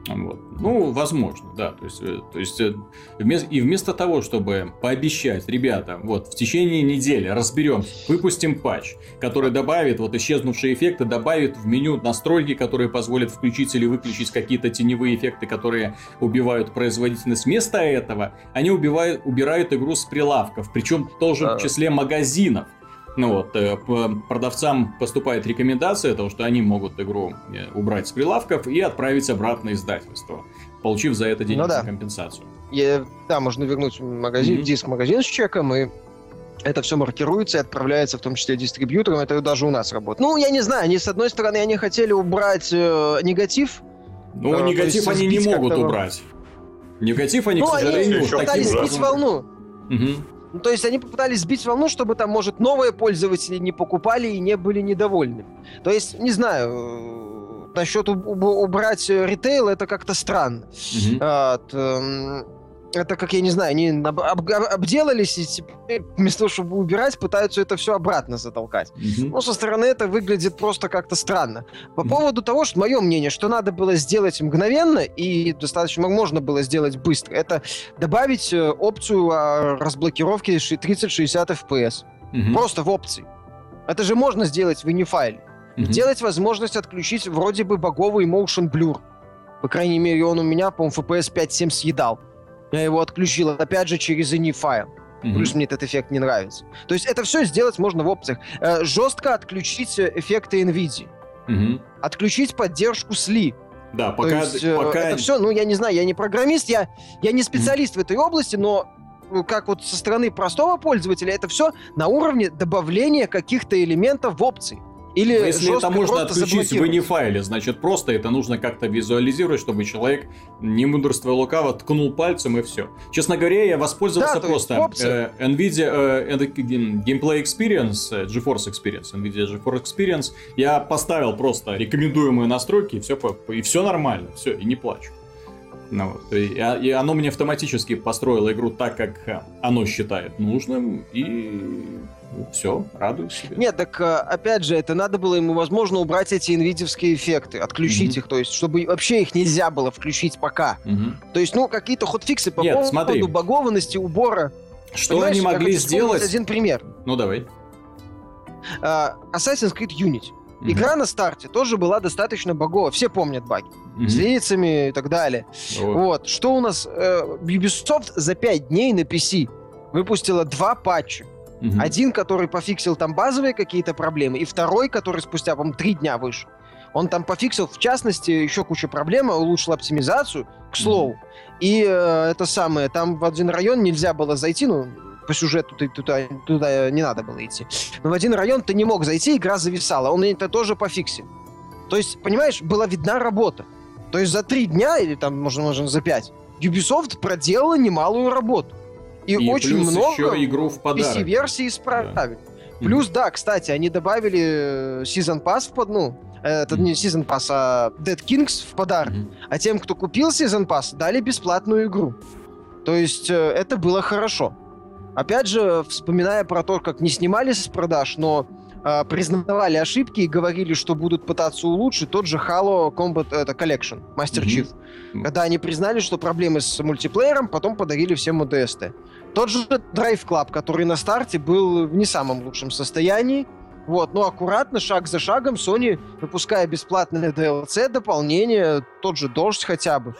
Вот. Ну, возможно, да. То есть, э, то есть э, вместо, и вместо того, чтобы пообещать, ребята, вот в течение недели разберем, выпустим патч, который добавит вот исчезнувшие эффекты, добавит в меню настройки, которые позволят включить или выключить какие-то теневые эффекты, которые убивают производительность. Вместо этого они убивают, убирают игру с прилавков, причем тоже в числе магазинов. Ну вот, э, продавцам поступает рекомендация того, что они могут игру э, убрать с прилавков и отправить обратно издательство, получив за это денежную ну, да. компенсацию. Я, да, можно вернуть магазин, mm-hmm. диск магазин с чеком, и это все маркируется и отправляется в том числе дистрибьюторам. Это даже у нас работает. Ну, я не знаю, они, с одной стороны, они хотели убрать э, негатив. Ну, э, негатив они не могут убрать. Негатив они, ну, к сожалению, они пытались сбить волну. Угу. Ну, то есть они попытались сбить волну, чтобы там, может, новые пользователи не покупали и не были недовольны. То есть, не знаю, э, насчет убрать ритейл, это как-то странно. Mm-hmm. Вот, это как, я не знаю, они об, об, обделались и теперь вместо того, чтобы убирать, пытаются это все обратно затолкать. Mm-hmm. Ну, со стороны это выглядит просто как-то странно. По mm-hmm. поводу того, что мое мнение, что надо было сделать мгновенно и достаточно можно было сделать быстро, это добавить э, опцию а, разблокировки 3060 FPS. Mm-hmm. Просто в опции. Это же можно сделать в инифайле. Mm-hmm. Делать возможность отключить вроде бы боговый motion blur. По крайней мере, он у меня, по-моему, FPS 5-7 съедал. Я его отключил, опять же, через ini файл. Mm-hmm. Плюс мне этот эффект не нравится. То есть это все сделать можно в опциях. Э, жестко отключить э, эффекты NVIDIA. Mm-hmm. Отключить поддержку SLI. Да, пока, То есть, э, пока... Это все, ну, я не знаю, я не программист, я, я не специалист mm-hmm. в этой области, но ну, как вот со стороны простого пользователя, это все на уровне добавления каких-то элементов в опции. Или если это можно отключить в инифайле, значит просто это нужно как-то визуализировать, чтобы человек, не мудрствуя лукаво, ткнул пальцем и все. Честно говоря, я воспользовался да, просто э, NVIDIA э, Gameplay Experience, э, GeForce Experience, NVIDIA GeForce Experience. Я поставил просто рекомендуемые настройки, и все, и все нормально, все, и не плачу. Ну, вот. и, и оно мне автоматически построило игру так, как э, оно считает нужным, и ну, все, радуюсь себе. Нет, так э, опять же, это надо было ему, возможно, убрать эти инвидевские эффекты, отключить mm-hmm. их, то есть, чтобы вообще их нельзя было включить пока. Mm-то есть, ну, какие-то ходфиксы по Нет, поводу смотри. багованности, убора. Что Понимаешь, они могли сделать? один пример. Ну, давай. Uh, Assassin's Creed Unity. Mm-hmm. Игра на старте тоже была достаточно багова. Все помнят баги. Mm-hmm. С лицами и так далее. Oh. Вот. Что у нас? Uh, Ubisoft за 5 дней на PC выпустила два патча. Mm-hmm. Один, который пофиксил там базовые какие-то проблемы, и второй, который спустя, по-моему, три дня вышел. Он там пофиксил, в частности, еще кучу проблем, улучшил оптимизацию, к слову. Mm-hmm. И э, это самое, там в один район нельзя было зайти, ну, по сюжету ты туда, туда не надо было идти. Но в один район ты не мог зайти, игра зависала. Он это тоже пофиксил. То есть, понимаешь, была видна работа. То есть за три дня, или там, можно, можно за пять, Ubisoft проделала немалую работу. И, и очень много еще игру в подарок. PC-версии исправили. Да. Плюс, да, кстати, они добавили э, Season Pass в под, ну, это не Season Pass, а Dead Kings в подарок. Mm-hmm. А тем, кто купил Season Pass, дали бесплатную игру. То есть э, это было хорошо. Опять же, вспоминая про то, как не снимали с продаж, но э, признавали ошибки и говорили, что будут пытаться улучшить тот же Halo Combat это, Collection, Master Chief. Mm-hmm. Когда они признали, что проблемы с мультиплеером, потом подарили всем ОДСТ. Тот же Drive Club, который на старте был в не самом лучшем состоянии, вот, но аккуратно, шаг за шагом, Sony, выпуская бесплатное DLC, дополнение, тот же Дождь хотя бы,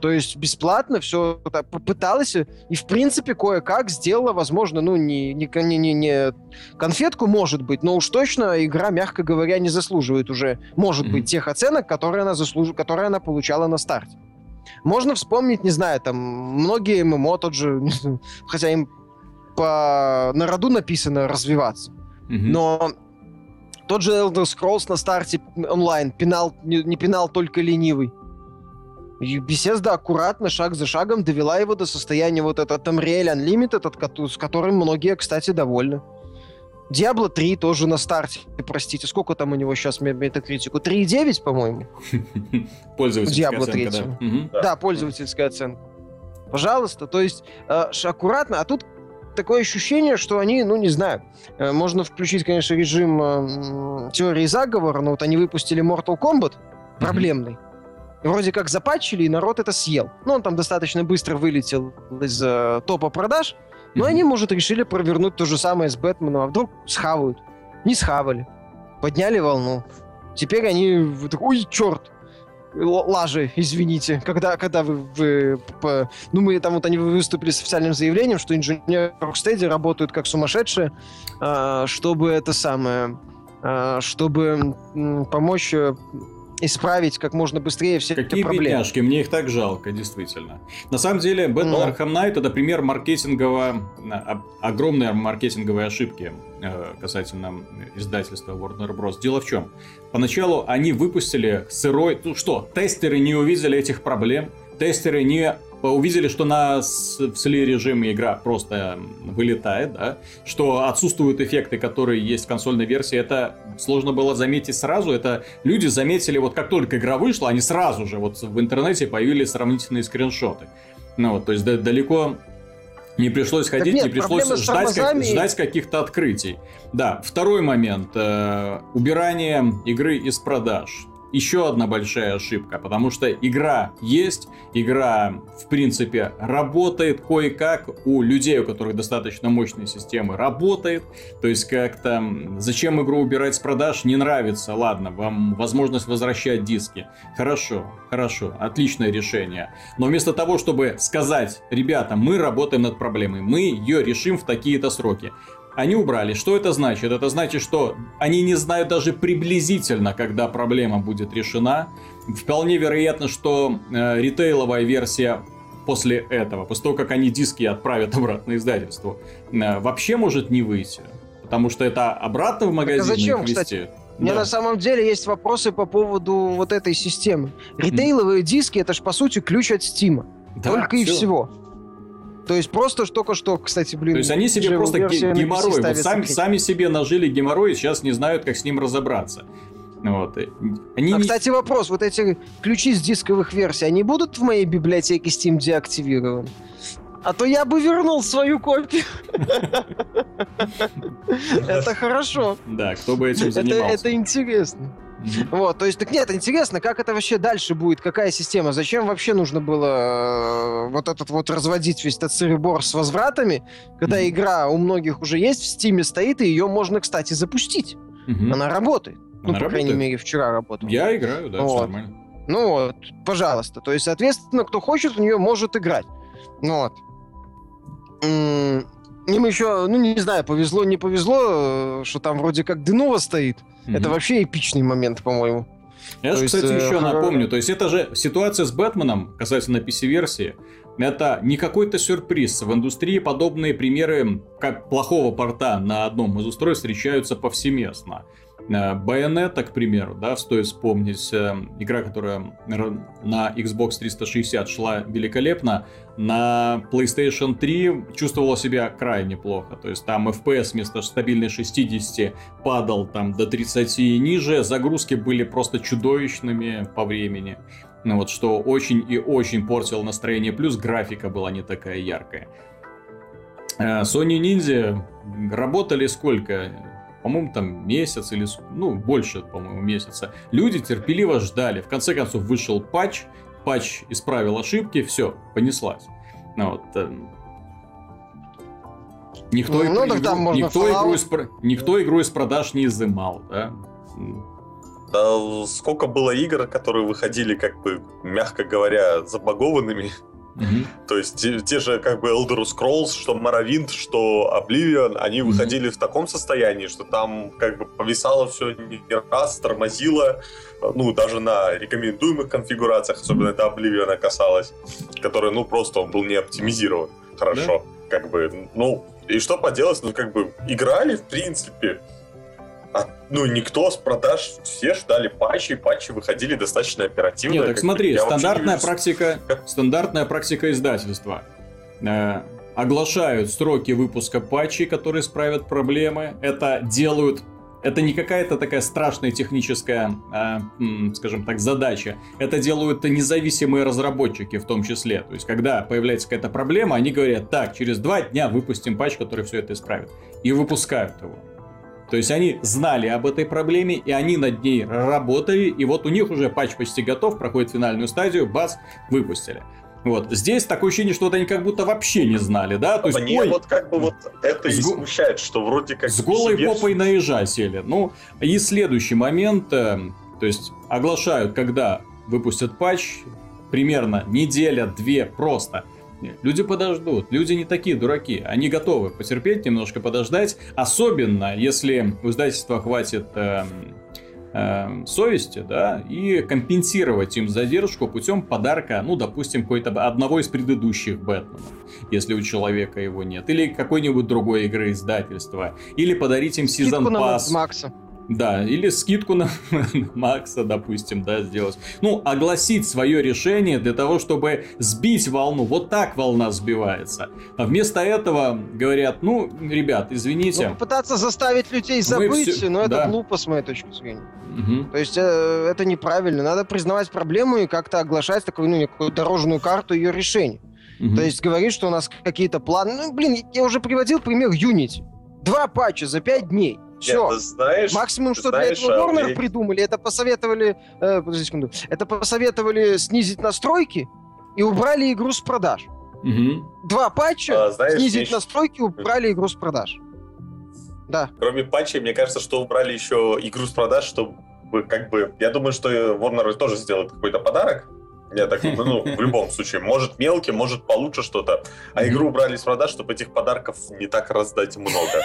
то есть бесплатно все попыталась и, в принципе, кое-как сделала, возможно, ну, не, не, не, не конфетку, может быть, но уж точно игра, мягко говоря, не заслуживает уже, может mm-hmm. быть, тех оценок, которые она, заслуж... которые она получала на старте. Можно вспомнить, не знаю, там, многие ММО тот же, хотя им по народу написано развиваться, mm-hmm. но тот же Elder Scrolls на старте онлайн пинал, не, не пинал только ленивый. И Bethesda аккуратно, шаг за шагом довела его до состояния вот этот Unreal Unlimited, с которым многие, кстати, довольны. Diablo 3 тоже на старте, простите. Сколько там у него сейчас метакритику? 3,9, по-моему? Пользовательская Diablo 3. оценка, да? Угу. Да, пользовательская оценка. Пожалуйста, то есть э, аккуратно, а тут такое ощущение, что они, ну, не знаю, э, можно включить, конечно, режим э, теории заговора, но вот они выпустили Mortal Kombat проблемный. И вроде как запатчили, и народ это съел. Ну, он там достаточно быстро вылетел из э, топа продаж, но они, может, решили провернуть то же самое с Бэтменом, а вдруг схавают. Не схавали. Подняли волну. Теперь они... Ой, черт! лажи, извините, когда, когда вы, вы по, ну мы там вот они выступили с официальным заявлением, что инженеры Rocksteady работают как сумасшедшие, э, чтобы это самое, э, чтобы э, помочь исправить как можно быстрее все Какие эти проблемы. бедняжки, мне их так жалко, действительно. На самом деле, Batman ну. Arkham Knight это пример маркетингового, огромной маркетинговой ошибки э, касательно издательства Warner Bros. Дело в чем? Поначалу они выпустили сырой... Ну что, тестеры не увидели этих проблем, тестеры не увидели, что на в сли режиме игра просто вылетает, да, что отсутствуют эффекты, которые есть в консольной версии, это сложно было заметить сразу, это люди заметили, вот как только игра вышла, они сразу же вот в интернете появились сравнительные скриншоты. Ну вот, то есть далеко не пришлось ходить, нет, не пришлось ждать, как, ждать каких-то открытий. Да, второй момент. Э, убирание игры из продаж еще одна большая ошибка, потому что игра есть, игра, в принципе, работает кое-как, у людей, у которых достаточно мощные системы, работает, то есть как-то зачем игру убирать с продаж, не нравится, ладно, вам возможность возвращать диски, хорошо, хорошо, отличное решение, но вместо того, чтобы сказать, ребята, мы работаем над проблемой, мы ее решим в такие-то сроки, они убрали. Что это значит? Это значит, что они не знают даже приблизительно, когда проблема будет решена. Вполне вероятно, что э, ритейловая версия после этого, после того, как они диски отправят обратно издательству, э, вообще может не выйти. Потому что это обратно в магазин так а зачем, кстати? У меня да. на самом деле есть вопросы по поводу вот этой системы. Ритейловые mm. диски это ж по сути ключ от Стима. Да, Только все. и всего. То есть просто только что, кстати, блин... То есть они себе просто геморрой, вот сами, сами себе нажили геморрой и сейчас не знают, как с ним разобраться. Вот. Они а, кстати, вопрос. Вот эти ключи с дисковых версий, они будут в моей библиотеке Steam деактивированы? А то я бы вернул свою копию. Это хорошо. Да, кто бы этим занимался. Это интересно. Вот, то есть, так нет, интересно, как это вообще дальше будет, какая система, зачем вообще нужно было э, вот этот вот разводить весь этот сыребор с возвратами, когда игра у многих уже есть, в стиме стоит, и ее можно, кстати, запустить. Она работает. ну, по крайней мере, вчера работала. Я играю, да, все нормально. Ну вот, пожалуйста. То есть, соответственно, кто хочет, у нее может играть. Ну вот. Им еще, ну не знаю, повезло, не повезло, э, что там вроде как Денова стоит. Mm-hmm. Это вообще эпичный момент, по-моему. Я же, кстати, есть, еще э, напомню, то есть это же ситуация с Бэтменом, касательно PC-версии, это не какой-то сюрприз. В индустрии подобные примеры, как плохого порта на одном из устройств, встречаются повсеместно. Bayonetta, к примеру, да, стоит вспомнить, э, игра, которая на Xbox 360 шла великолепно, на PlayStation 3 чувствовала себя крайне плохо. То есть там FPS вместо стабильной 60 падал там до 30 и ниже, загрузки были просто чудовищными по времени. Ну вот, что очень и очень портило настроение, плюс графика была не такая яркая. Э, Sony Ninja работали сколько? по-моему, там месяц или, ну, больше, по-моему, месяца. Люди терпеливо ждали. В конце концов, вышел патч, патч исправил ошибки, все, понеслась. Ну, вот, э, никто, ну, игру, игру, никто, игру из, никто игру из продаж не изымал, да? Да, сколько было игр, которые выходили, как бы, мягко говоря, забагованными. Mm-hmm. То есть те, те же как бы Elder Scrolls, что Morrowind, что Oblivion, они mm-hmm. выходили в таком состоянии, что там как бы повисало все не раз, тормозило, ну, даже на рекомендуемых конфигурациях, особенно это Oblivion касалось, который, ну, просто он был не оптимизирован хорошо. Yeah. Как бы, ну, и что поделать, ну, как бы играли, в принципе, ну, никто с продаж, все ждали патчи, патчи выходили достаточно оперативно. Нет, так смотри, стандартная практика, стандартная практика издательства. Э, оглашают сроки выпуска патчей, которые исправят проблемы. Это делают это не какая-то такая страшная техническая, э, скажем так, задача. Это делают независимые разработчики в том числе. То есть, когда появляется какая-то проблема, они говорят, так, через два дня выпустим патч, который все это исправит. И выпускают его. То есть они знали об этой проблеме, и они над ней работали, и вот у них уже патч почти готов, проходит финальную стадию, бац, выпустили. Вот. Здесь такое ощущение, что вот они как будто вообще не знали, да? То есть, Мне ой, вот как бы вот это и го... смущает, что вроде как... С голой себе... попой на ежа сели. Ну, и следующий момент, э, то есть оглашают, когда выпустят патч, примерно неделя-две просто. Люди подождут, люди не такие дураки, они готовы потерпеть, немножко подождать, особенно если у издательства хватит э, э, совести, да, и компенсировать им задержку путем подарка, ну, допустим, какой-то одного из предыдущих Бэтменов, если у человека его нет, или какой-нибудь другой игры издательства, или подарить им сезон пас. Макса. Да, или скидку на, Макса, допустим, да, сделать. Ну, огласить свое решение для того, чтобы сбить волну. Вот так волна сбивается. А вместо этого говорят, ну, ребят, извините. Ну, пытаться заставить людей забыть, все... но это да. глупо с моей точки зрения. Угу. То есть э, это неправильно. Надо признавать проблему и как-то оглашать такую, ну, некую дорожную карту ее решения. Угу. То есть говорить, что у нас какие-то планы. Ну, блин, я уже приводил пример Unity. Два патча за пять дней. Все. знаешь, Максимум, что знаешь, для этого Warner а, придумали, это посоветовали... Э, подожди секунду. Это посоветовали снизить настройки и убрали игру с продаж. Угу. Два патча, а, знаешь, снизить мне... настройки, убрали игру с продаж. Да. Кроме патчей, мне кажется, что убрали еще игру с продаж, чтобы как бы... Я думаю, что Warner тоже сделает какой-то подарок. Я так ну, в любом случае. Может мелкий, может получше что-то. А игру убрали с продаж, чтобы этих подарков не так раздать много.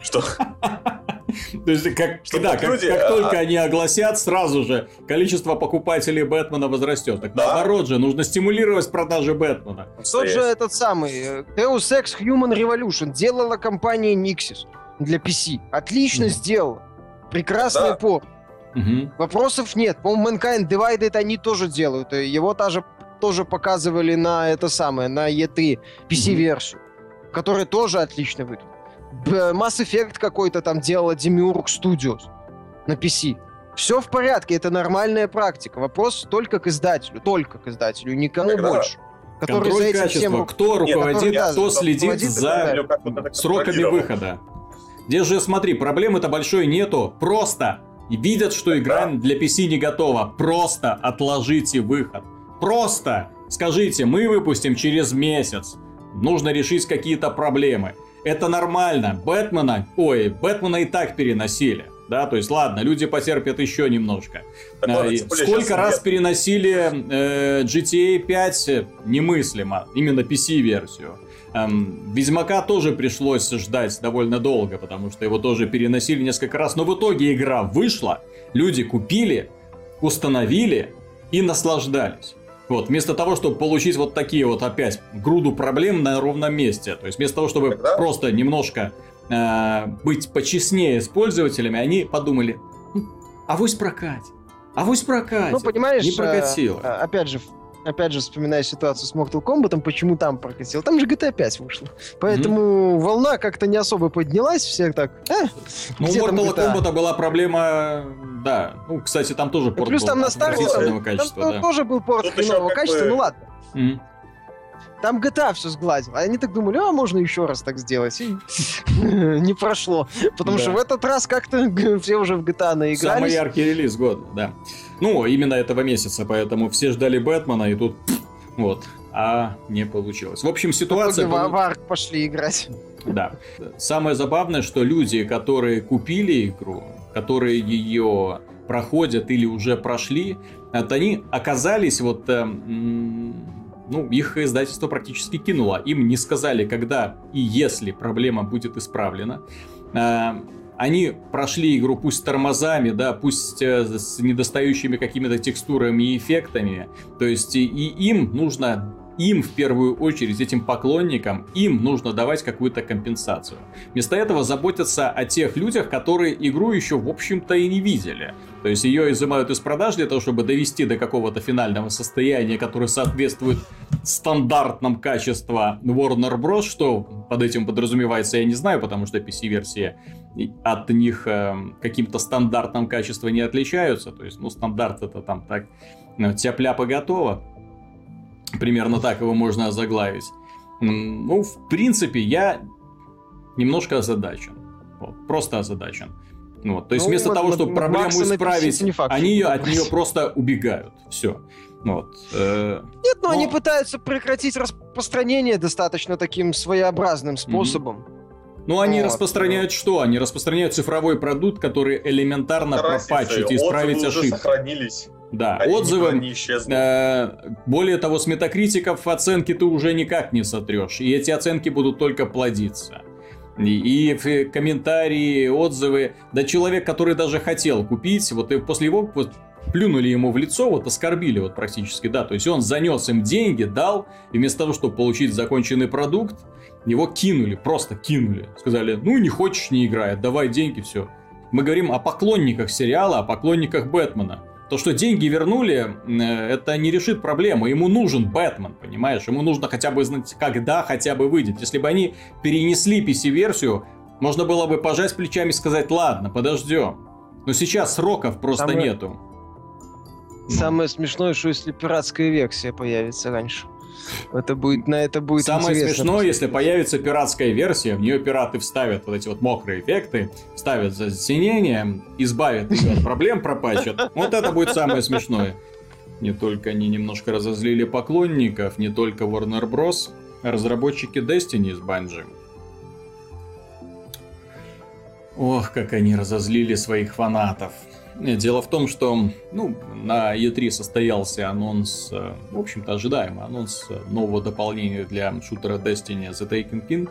Что? То есть, как, да, как, люди, как только а... они огласят, сразу же количество покупателей Бэтмена возрастет. Так да. наоборот же, нужно стимулировать продажи Бэтмена. Тот же этот самый э, Deus Ex Human Revolution делала компания Nixis для PC. Отлично mm. сделала. Прекрасный да. порт. Угу. Вопросов нет. По-моему, Mankind Divided они тоже делают. Его тоже, тоже показывали на это самое, на E3 PC-версию, угу. которая тоже отлично выглядит. Mass Effect какой-то там делала Demiurg Studios на PC. Все в порядке, это нормальная практика. Вопрос только к издателю, только к издателю, никому Тогда больше. Который Контроль за качества, всем... кто руководит, Нет, кто следит за сроками выхода. Здесь же, смотри, проблемы-то большой нету. Просто видят, что игра для PC не готова. Просто отложите выход. Просто скажите, мы выпустим через месяц. Нужно решить какие-то проблемы. Это нормально. Бэтмена, ой, Бэтмена и так переносили. Да, то есть, ладно, люди потерпят еще немножко. Так, ладно, Сколько раз нет. переносили э, GTA 5 немыслимо, именно PC-версию. Эм, Ведьмака тоже пришлось ждать довольно долго, потому что его тоже переносили несколько раз. Но в итоге игра вышла, люди купили, установили и наслаждались. Вот, вместо того, чтобы получить вот такие вот опять груду проблем на ровном месте. То есть вместо того, чтобы Тогда... просто немножко э, быть почестнее с пользователями, они подумали, а вось прокать. А вось прокать. Ну, понимаешь, не прокатило. Э, опять же, опять же, вспоминая ситуацию с Mortal Kombat, почему там прокатил? Там же GTA 5 вышло. Поэтому mm-hmm. волна как-то не особо поднялась, все так... Э, ну, у Mortal Kombat была проблема... Да, ну, кстати, там тоже порт Плюс был там на старте... Качества, там да. тоже был порт хренового качества, бы... ну ладно. Mm-hmm. Там GTA все сгладил. А они так думали, а можно еще раз так сделать. И не прошло. Потому что в этот раз как-то все уже в GTA наигрались. Самый яркий релиз года, да. Ну, именно этого месяца, поэтому все ждали Бэтмена, и тут вот, а не получилось. В общем, ситуация... В Арк пошли играть. Да. Самое забавное, что люди, которые купили игру, которые ее проходят или уже прошли, это они оказались вот э, ну, их издательство практически кинуло. Им не сказали, когда и если проблема будет исправлена. А, они прошли игру пусть с тормозами, да, пусть э, с недостающими какими-то текстурами и эффектами. То есть и им нужно им в первую очередь, этим поклонникам, им нужно давать какую-то компенсацию. Вместо этого заботятся о тех людях, которые игру еще, в общем-то, и не видели. То есть ее изымают из продаж для того, чтобы довести до какого-то финального состояния, которое соответствует стандартным качества Warner Bros. Что под этим подразумевается, я не знаю, потому что PC-версия от них э, каким-то стандартным качеством не отличаются. То есть, ну, стандарт это там так, ну, тяп-ляпа готово. Примерно так его можно озаглавить. Ну, в принципе, я немножко озадачен. Вот, просто озадачен. Вот, то есть ну, вместо того, чтобы проблему исправить, факт, они ее, от нее просто убегают. Все. Вот. Э, Нет, но, но они пытаются прекратить распространение достаточно таким своеобразным способом. Mm-hmm. Ну, они вот, распространяют что? Они распространяют цифровой продукт, который элементарно пропатчить и исправить ошибки. сохранились. Да, Они отзывы. Не э, более того, с метакритиков оценки ты уже никак не сотрешь. И эти оценки будут только плодиться. И, и комментарии, отзывы. Да человек, который даже хотел купить, вот и после его вот, плюнули ему в лицо, вот оскорбили вот практически, да, то есть он занес им деньги, дал, и вместо того, чтобы получить законченный продукт, его кинули, просто кинули. Сказали, ну не хочешь, не играй, давай деньги, все. Мы говорим о поклонниках сериала, о поклонниках Бэтмена. То, что деньги вернули, э, это не решит проблему. Ему нужен Бэтмен, понимаешь? Ему нужно хотя бы знать, когда хотя бы выйдет. Если бы они перенесли PC-версию, можно было бы пожать плечами и сказать, ладно, подождем. Но сейчас сроков просто Самое... нету. Самое смешное, что если пиратская версия появится раньше. Это будет, на это будет Самое смешное, если появится пиратская версия, в нее пираты вставят вот эти вот мокрые эффекты, вставят затенение, избавят ее от проблем, пропачат. Вот это будет самое смешное. Не только они немножко разозлили поклонников, не только Warner Bros., а разработчики Destiny из Bungie. Ох, как они разозлили своих фанатов. Дело в том, что ну, на E3 состоялся анонс, э, в общем-то ожидаемый анонс нового дополнения для шутера Destiny The Taken King.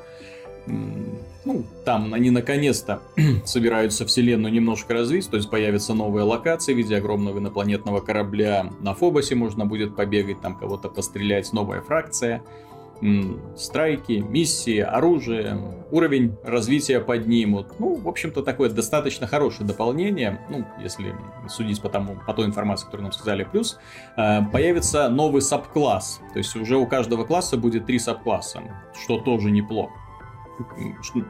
Ну, там они наконец-то собираются вселенную немножко развить, то есть появятся новые локации в виде огромного инопланетного корабля. На Фобосе можно будет побегать, там кого-то пострелять, новая фракция страйки, миссии, оружие, уровень развития поднимут. Ну, в общем-то, такое достаточно хорошее дополнение, ну, если судить по, тому, по той информации, которую нам сказали. Плюс э, появится новый сабкласс, то есть уже у каждого класса будет три сабкласса, что тоже неплохо.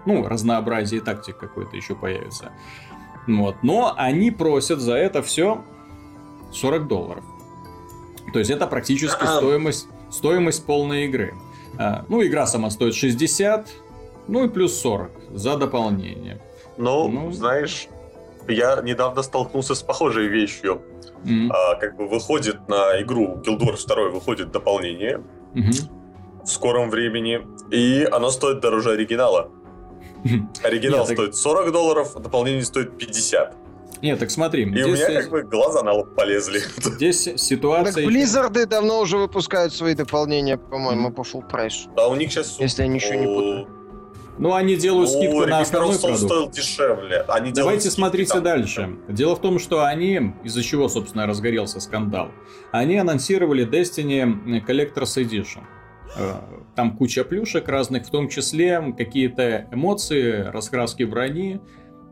Ну, разнообразие тактик какой-то еще появится. Вот. Но они просят за это все 40 долларов. То есть это практически стоимость, стоимость полной игры. А, ну, игра сама стоит 60, ну и плюс 40 за дополнение. Ну, ну знаешь, я недавно столкнулся с похожей вещью. Mm-hmm. А, как бы выходит на игру Guild Wars 2 выходит дополнение mm-hmm. в скором времени, и оно стоит дороже оригинала. Оригинал Нет, стоит 40 долларов, дополнение стоит 50. Нет, так смотри. И здесь... у меня как бы глаза на лоб полезли. Здесь ситуация... Так Blizzard давно уже выпускают свои дополнения, по-моему, по full прайс. Да, у них сейчас... Если я ничего не путаю. Ну, они делают ну, скидку на основной продукт. стоил дешевле. Они Давайте смотрите там, дальше. Там. Дело в том, что они, из-за чего, собственно, разгорелся скандал, они анонсировали Destiny Collector's Edition. Э, там куча плюшек разных, в том числе какие-то эмоции, раскраски брони,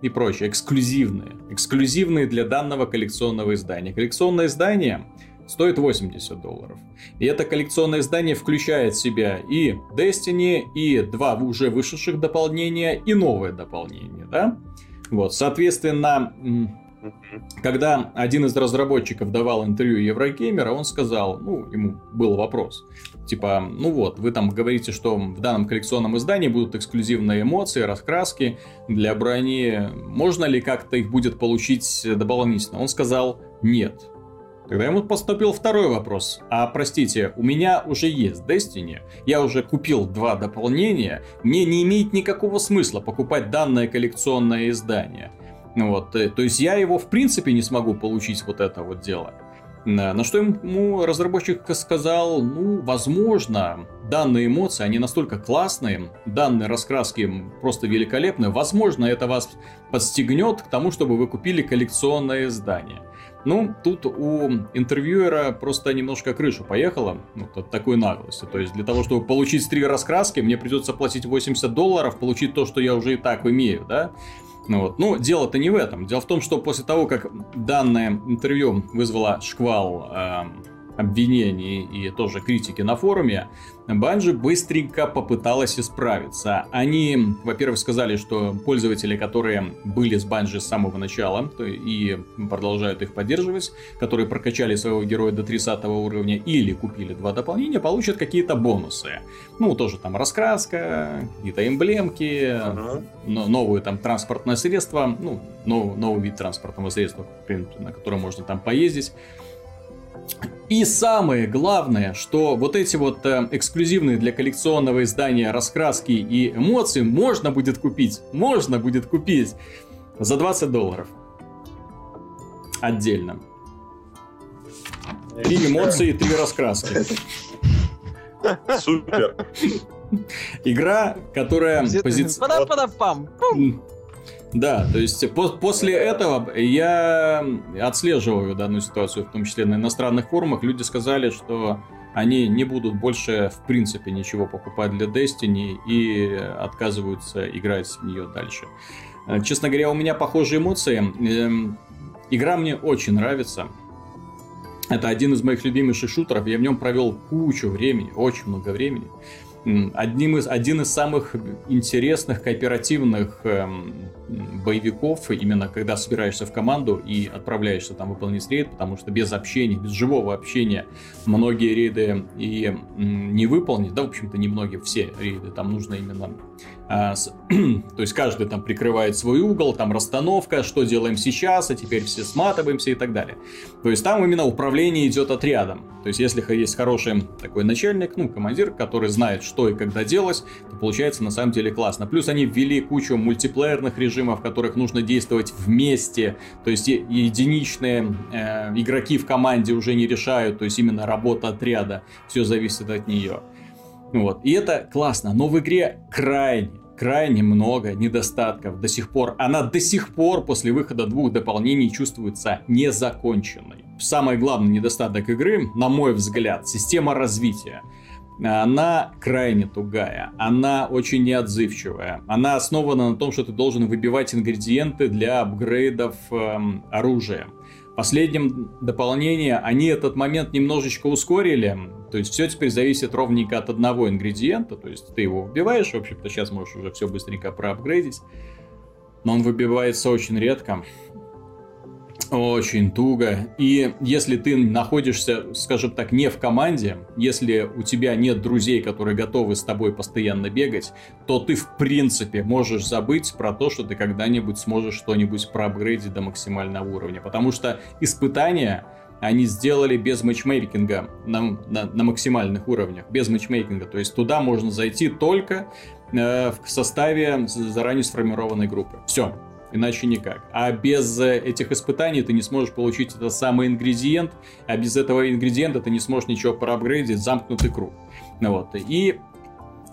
и прочее, эксклюзивные. Эксклюзивные для данного коллекционного издания. Коллекционное издание стоит 80 долларов. И это коллекционное издание включает в себя и Destiny, и два уже вышедших дополнения, и новое дополнение, да? Вот, соответственно, когда один из разработчиков давал интервью Еврогеймера, он сказал, ну, ему был вопрос, типа, ну вот, вы там говорите, что в данном коллекционном издании будут эксклюзивные эмоции, раскраски для брони, можно ли как-то их будет получить дополнительно? Он сказал, нет. Тогда ему поступил второй вопрос. А, простите, у меня уже есть Destiny, я уже купил два дополнения, мне не имеет никакого смысла покупать данное коллекционное издание. Вот, э, то есть я его в принципе не смогу получить вот это вот дело. На что ему разработчик сказал, ну, возможно, данные эмоции, они настолько классные, данные раскраски просто великолепные, возможно, это вас подстегнет к тому, чтобы вы купили коллекционное издание. Ну, тут у интервьюера просто немножко крыша поехала, вот от такой наглости. То есть для того, чтобы получить три раскраски, мне придется платить 80 долларов, получить то, что я уже и так имею, да? Ну, вот. ну дело-то не в этом. Дело в том, что после того, как данное интервью вызвало шквал э, обвинений и тоже критики на форуме, Банжи быстренько попыталась исправиться. Они, во-первых, сказали, что пользователи, которые были с Банжи с самого начала и продолжают их поддерживать, которые прокачали своего героя до 30 уровня или купили два дополнения, получат какие-то бонусы. Ну, тоже там раскраска, какие-то эмблемки, uh-huh. новые там транспортное средство, ну, новый, новый вид транспортного средства, на котором можно там поездить. И самое главное, что вот эти вот э, эксклюзивные для коллекционного издания раскраски и эмоции можно будет купить, можно будет купить за 20 долларов. Отдельно. Три эмоции, три раскраски. Супер. Игра, которая... Пози... Да, то есть по после этого я отслеживаю данную ситуацию, в том числе на иностранных форумах. Люди сказали, что они не будут больше в принципе ничего покупать для Destiny и отказываются играть в нее дальше. Э, честно говоря, у меня похожие эмоции. Эм, игра мне очень нравится. Это один из моих любимейших шутеров. Я в нем провел кучу времени, очень много времени одним из, один из самых интересных кооперативных эм, боевиков, именно когда собираешься в команду и отправляешься там выполнить рейд, потому что без общения, без живого общения многие рейды и не выполнить, да, в общем-то, не многие, все рейды, там нужно именно а, то есть каждый там прикрывает свой угол, там расстановка, что делаем сейчас, а теперь все сматываемся и так далее. То есть там именно управление идет отрядом. То есть если есть хороший такой начальник, ну, командир, который знает, что и когда делать, то получается на самом деле классно. Плюс они ввели кучу мультиплеерных режимов, в которых нужно действовать вместе. То есть единичные э, игроки в команде уже не решают, то есть именно работа отряда. Все зависит от нее. Вот. И это классно, но в игре крайне, крайне много недостатков до сих пор. Она до сих пор после выхода двух дополнений чувствуется незаконченной. Самый главный недостаток игры, на мой взгляд, система развития. Она крайне тугая, она очень неотзывчивая. Она основана на том, что ты должен выбивать ингредиенты для апгрейдов эм, оружия последнем дополнении они этот момент немножечко ускорили. То есть все теперь зависит ровненько от одного ингредиента. То есть ты его вбиваешь, в общем-то сейчас можешь уже все быстренько проапгрейдить. Но он выбивается очень редко. Очень туго. И если ты находишься, скажем так, не в команде, если у тебя нет друзей, которые готовы с тобой постоянно бегать, то ты в принципе можешь забыть про то, что ты когда-нибудь сможешь что-нибудь проапгрейдить до максимального уровня. Потому что испытания они сделали без матчмейкинга на, на, на максимальных уровнях, без матчмейкинга. То есть туда можно зайти только э, в составе заранее сформированной группы. Все, иначе никак. А без э, этих испытаний ты не сможешь получить этот самый ингредиент, а без этого ингредиента ты не сможешь ничего проапгрейдить, замкнутый круг. Ну вот. И,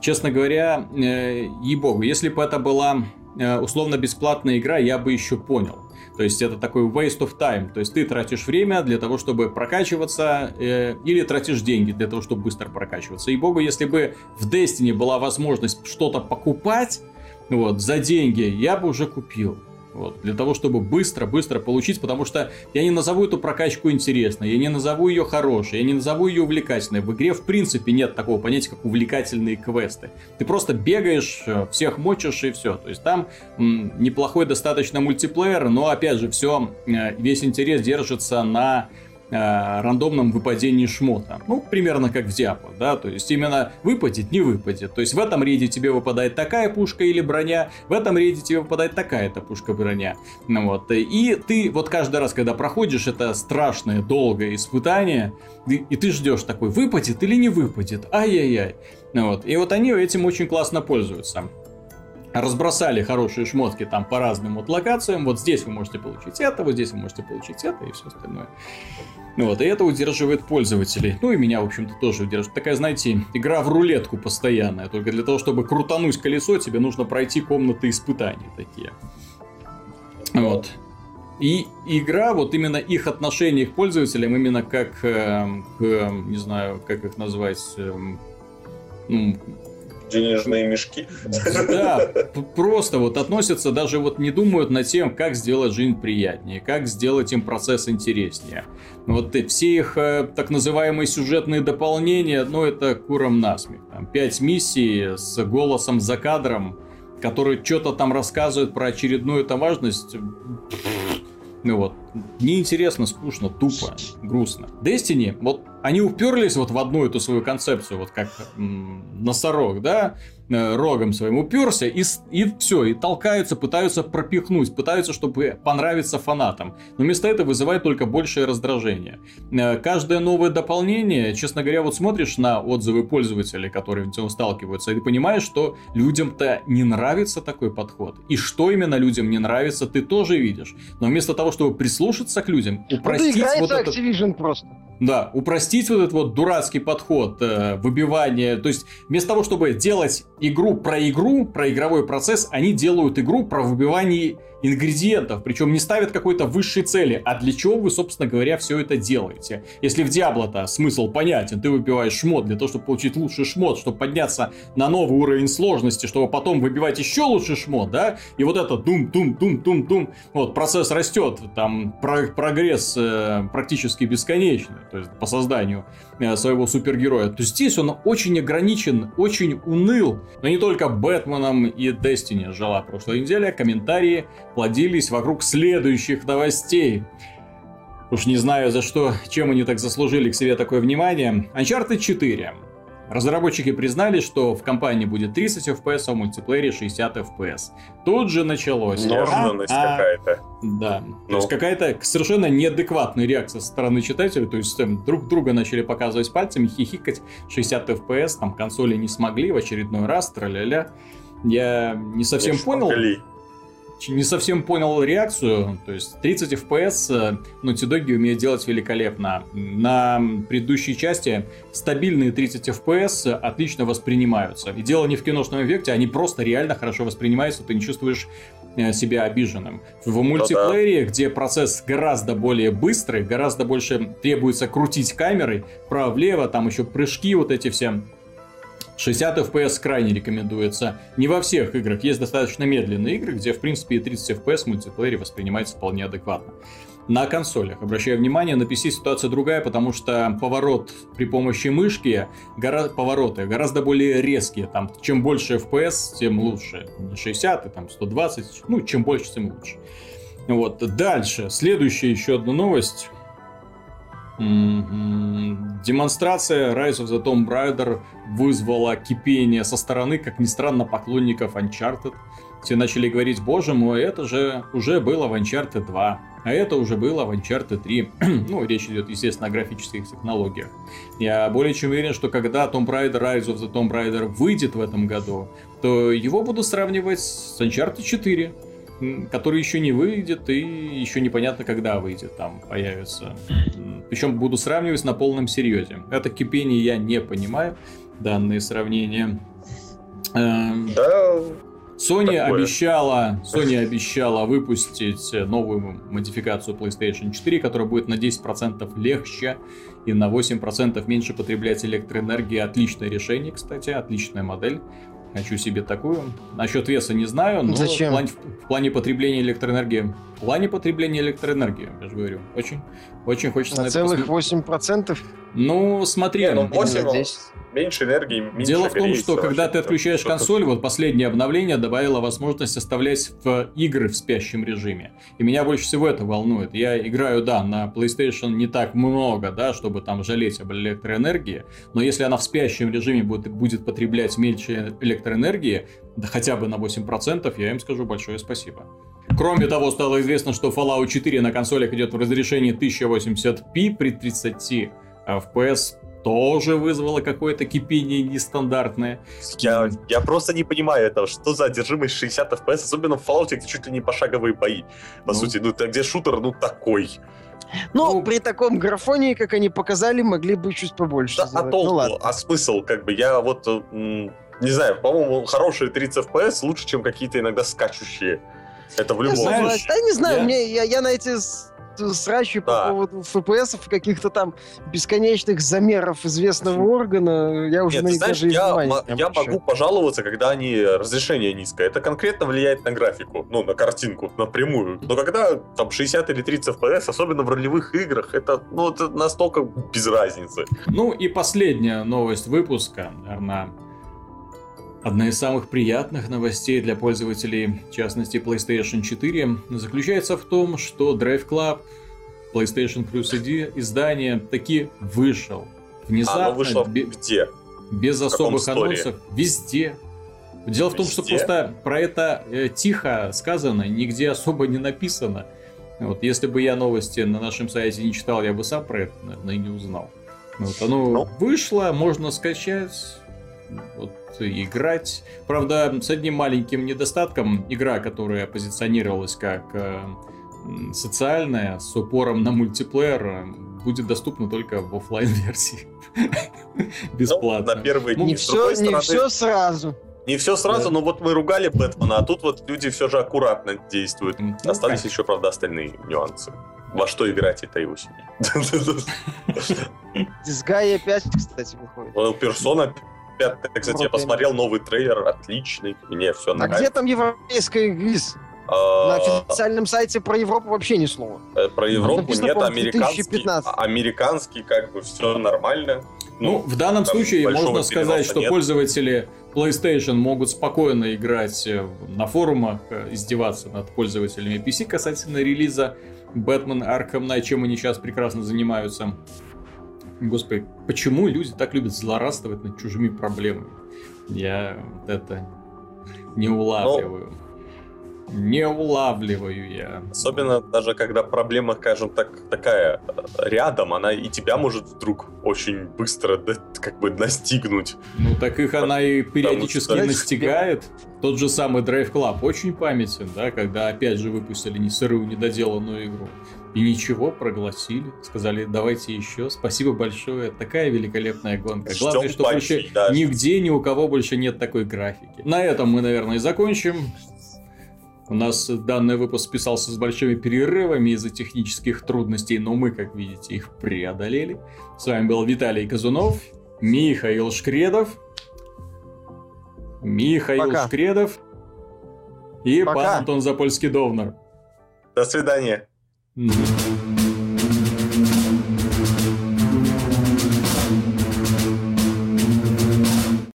честно говоря, э, ей-богу, если бы это была э, условно бесплатная игра, я бы еще понял. То есть это такой waste of time. То есть ты тратишь время для того, чтобы прокачиваться, э, или тратишь деньги для того, чтобы быстро прокачиваться. И богу, если бы в Destiny была возможность что-то покупать, вот, за деньги, я бы уже купил. Вот, для того, чтобы быстро-быстро получить, потому что я не назову эту прокачку интересной, я не назову ее хорошей, я не назову ее увлекательной. В игре, в принципе, нет такого понятия, как увлекательные квесты. Ты просто бегаешь, э, всех мочишь и все. То есть там м, неплохой достаточно мультиплеер, но, опять же, все, э, весь интерес держится на э, рандомном выпадении шмота. Ну, примерно как в Диабло, да, то есть именно выпадет, не выпадет. То есть в этом рейде тебе выпадает такая пушка или броня, в этом рейде тебе выпадает такая-то пушка-броня. Ну, вот. И ты вот каждый раз, когда проходишь это страшное, долгое испытание, и ты ждешь такой, выпадет или не выпадет, ай-яй-яй. Ну, вот. И вот они этим очень классно пользуются разбросали хорошие шмотки там по разным вот локациям. Вот здесь вы можете получить это, вот здесь вы можете получить это и все остальное. Ну вот, и это удерживает пользователей. Ну и меня, в общем-то, тоже удерживает. Такая, знаете, игра в рулетку постоянная. Только для того, чтобы крутануть колесо, тебе нужно пройти комнаты испытаний такие. Вот. И игра, вот именно их отношение к пользователям, именно как э, к, не знаю, как их назвать, э, ну, денежные мешки. Да, просто вот относятся, даже вот не думают над тем, как сделать жизнь приятнее, как сделать им процесс интереснее. Вот все их э, так называемые сюжетные дополнения, ну это куром насмех. Там пять миссий с голосом за кадром, который что-то там рассказывает про очередную там важность. Ну вот, неинтересно, скучно, тупо, грустно. Destiny, вот они уперлись вот в одну эту свою концепцию, вот как м- носорог, да, рогом своим уперся и, и все, и толкаются, пытаются пропихнуть, пытаются, чтобы понравиться фанатам. Но вместо этого вызывает только большее раздражение. Э, каждое новое дополнение, честно говоря, вот смотришь на отзывы пользователей, которые с этим сталкиваются, и ты понимаешь, что людям-то не нравится такой подход. И что именно людям не нравится, ты тоже видишь. Но вместо того, чтобы прислушаться к людям, упростить ну, вот этот... Activision просто. Да, упростить вот этот вот дурацкий подход, э, выбивание. То есть, вместо того, чтобы делать игру про игру, про игровой процесс, они делают игру про выбивание ингредиентов, причем не ставят какой-то высшей цели. А для чего вы, собственно говоря, все это делаете? Если в Диабло-то смысл понятен, ты выбиваешь шмот для того, чтобы получить лучший шмот, чтобы подняться на новый уровень сложности, чтобы потом выбивать еще лучший шмот, да? И вот это дум-дум-дум-дум-дум, вот процесс растет, там про прогресс э, практически бесконечный, то есть по созданию своего супергероя. То здесь он очень ограничен, очень уныл, но не только Бэтменом и Destiny жила прошлой неделе, комментарии плодились вокруг следующих новостей. Уж не знаю за что, чем они так заслужили к себе такое внимание. Uncharted 4. Разработчики признали, что в компании будет 30 FPS, а в мультиплеере 60 FPS. Тут же началось. Нежность а, какая-то. Да. Ну. То есть какая-то совершенно неадекватная реакция со стороны читателей. То есть там, друг друга начали показывать пальцами, хихикать. 60 FPS, там консоли не смогли в очередной раз, тра-ля-ля. Я не совсем не понял. Смогли не совсем понял реакцию. То есть 30 FPS Naughty Dog умеют делать великолепно. На предыдущей части стабильные 30 FPS отлично воспринимаются. И дело не в киношном эффекте, они просто реально хорошо воспринимаются, ты не чувствуешь э, себя обиженным. В мультиплеере, ну, да. где процесс гораздо более быстрый, гораздо больше требуется крутить камерой, вправо-влево, там еще прыжки вот эти все 60 FPS крайне рекомендуется. Не во всех играх. Есть достаточно медленные игры, где, в принципе, и 30 FPS в мультиплеере воспринимается вполне адекватно. На консолях, обращаю внимание, на PC ситуация другая, потому что поворот при помощи мышки, гора... повороты гораздо более резкие. Там, чем больше FPS, тем лучше. Не 60, а там 120, ну, чем больше, тем лучше. Вот, дальше. Следующая еще одна новость. Демонстрация Rise of the Tomb Raider вызвала кипение со стороны, как ни странно, поклонников Uncharted. Все начали говорить, боже мой, это же уже было в Uncharted 2, а это уже было в Uncharted 3. ну, речь идет, естественно, о графических технологиях. Я более чем уверен, что когда Tomb Raider Rise of the Tomb Raider выйдет в этом году, то его буду сравнивать с Uncharted 4 который еще не выйдет и еще непонятно, когда выйдет, там появится. Причем буду сравнивать на полном серьезе. Это кипение я не понимаю, данные сравнения. Эм, да, Sony такое. обещала, Sony обещала выпустить новую модификацию PlayStation 4, которая будет на 10% легче и на 8% меньше потреблять электроэнергии. Отличное решение, кстати, отличная модель. Хочу себе такую. Насчет веса не знаю, но Зачем? В, плане, в плане потребления электроэнергии. В плане потребления электроэнергии, я же говорю. Очень, очень хочется на, на целых посмотреть. 8%? Ну, смотри. Не, ну 8, здесь меньше энергии, меньше Дело в том, что когда ты отключаешь консоль, вот последнее обновление добавило возможность оставлять в игры в спящем режиме. И меня больше всего это волнует. Я играю, да, на PlayStation не так много, да, чтобы там жалеть об электроэнергии, но если она в спящем режиме будет, будет потреблять меньше электроэнергии, да хотя бы на 8%, я им скажу большое спасибо. Кроме того, стало известно, что Fallout 4 на консолях идет в разрешении 1080p при 30 FPS тоже вызвало какое-то кипение нестандартное. Я, я просто не понимаю этого, что за одержимость 60 FPS, особенно в Fallout, где чуть ли не пошаговые бои. По ну. сути, ну где шутер, ну такой. Ну, ну, при таком графоне, как они показали, могли бы чуть побольше. Да, а сделать. а толку, ну, ладно. а смысл, как бы, я вот, не знаю, по-моему, хорошие 30 FPS лучше, чем какие-то иногда скачущие. Это в любом случае. Да не знаю, я... мне, я, я на эти срачи да. по поводу ФПС каких-то там бесконечных замеров известного органа, я уже Нет, на них знаешь, даже я, я могу пожаловаться, когда они разрешение низкое. Это конкретно влияет на графику, ну, на картинку напрямую. Но когда там 60 или 30 FPS, особенно в ролевых играх, это, ну, это настолько без разницы. Ну и последняя новость выпуска, наверное, Одна из самых приятных новостей для пользователей, в частности PlayStation 4, заключается в том, что Drive Club PlayStation Plus ID издание таки вышел. Внезапно. Оно вышло бе- где? Без особых анонсов. Везде. Дело везде? в том, что просто про это э, тихо сказано, нигде особо не написано. Вот, если бы я новости на нашем сайте не читал, я бы сам про это, наверное, и не узнал. Вот, оно ну. вышло, можно скачать. Вот, играть. Правда, с одним маленьким недостатком, игра, которая позиционировалась как э, социальная, с упором на мультиплеер, э, будет доступна только в офлайн версии Бесплатно. Ну, на первый Не все, не все сразу. Не все сразу, да. но вот мы ругали Бэтмена, а тут вот люди все же аккуратно действуют. Ну, Остались как? еще, правда, остальные нюансы. Во что играть этой осенью? Дисгайя 5, кстати, выходит. Персона Пятый, кстати, я посмотрел новый трейлер, отличный, мне все а нравится. А где там европейская ГИС? А, На официальном сайте про Европу вообще ни слова. Э, про Европу нет, американский, американский как бы все нормально. Ну, ну в данном случае можно сказать, что нет. пользователи PlayStation могут спокойно играть э, на форумах, э, издеваться над пользователями PC касательно релиза Batman Arkham Knight, чем они сейчас прекрасно занимаются. Господи, почему люди так любят злорадствовать над чужими проблемами? Я вот это не улавливаю. Но... Ну, не улавливаю я. Особенно даже когда проблема, скажем так, такая рядом, она и тебя может вдруг очень быстро как бы настигнуть. Ну так их она и периодически что... настигает. Тот же самый Drive Club очень памятен, да, когда опять же выпустили не сырую, недоделанную игру. И ничего, проглотили, сказали, давайте еще, спасибо большое, такая великолепная гонка. Ждем Главное, что больше да. нигде ни у кого больше нет такой графики. На этом мы, наверное, и закончим. У нас данный выпуск писался с большими перерывами из-за технических трудностей, но мы, как видите, их преодолели. С вами был Виталий Казунов, Михаил Шкредов, Михаил Пока. Шкредов и Пока. пан Антон Запольский-Довнер. До свидания. Mm-hmm.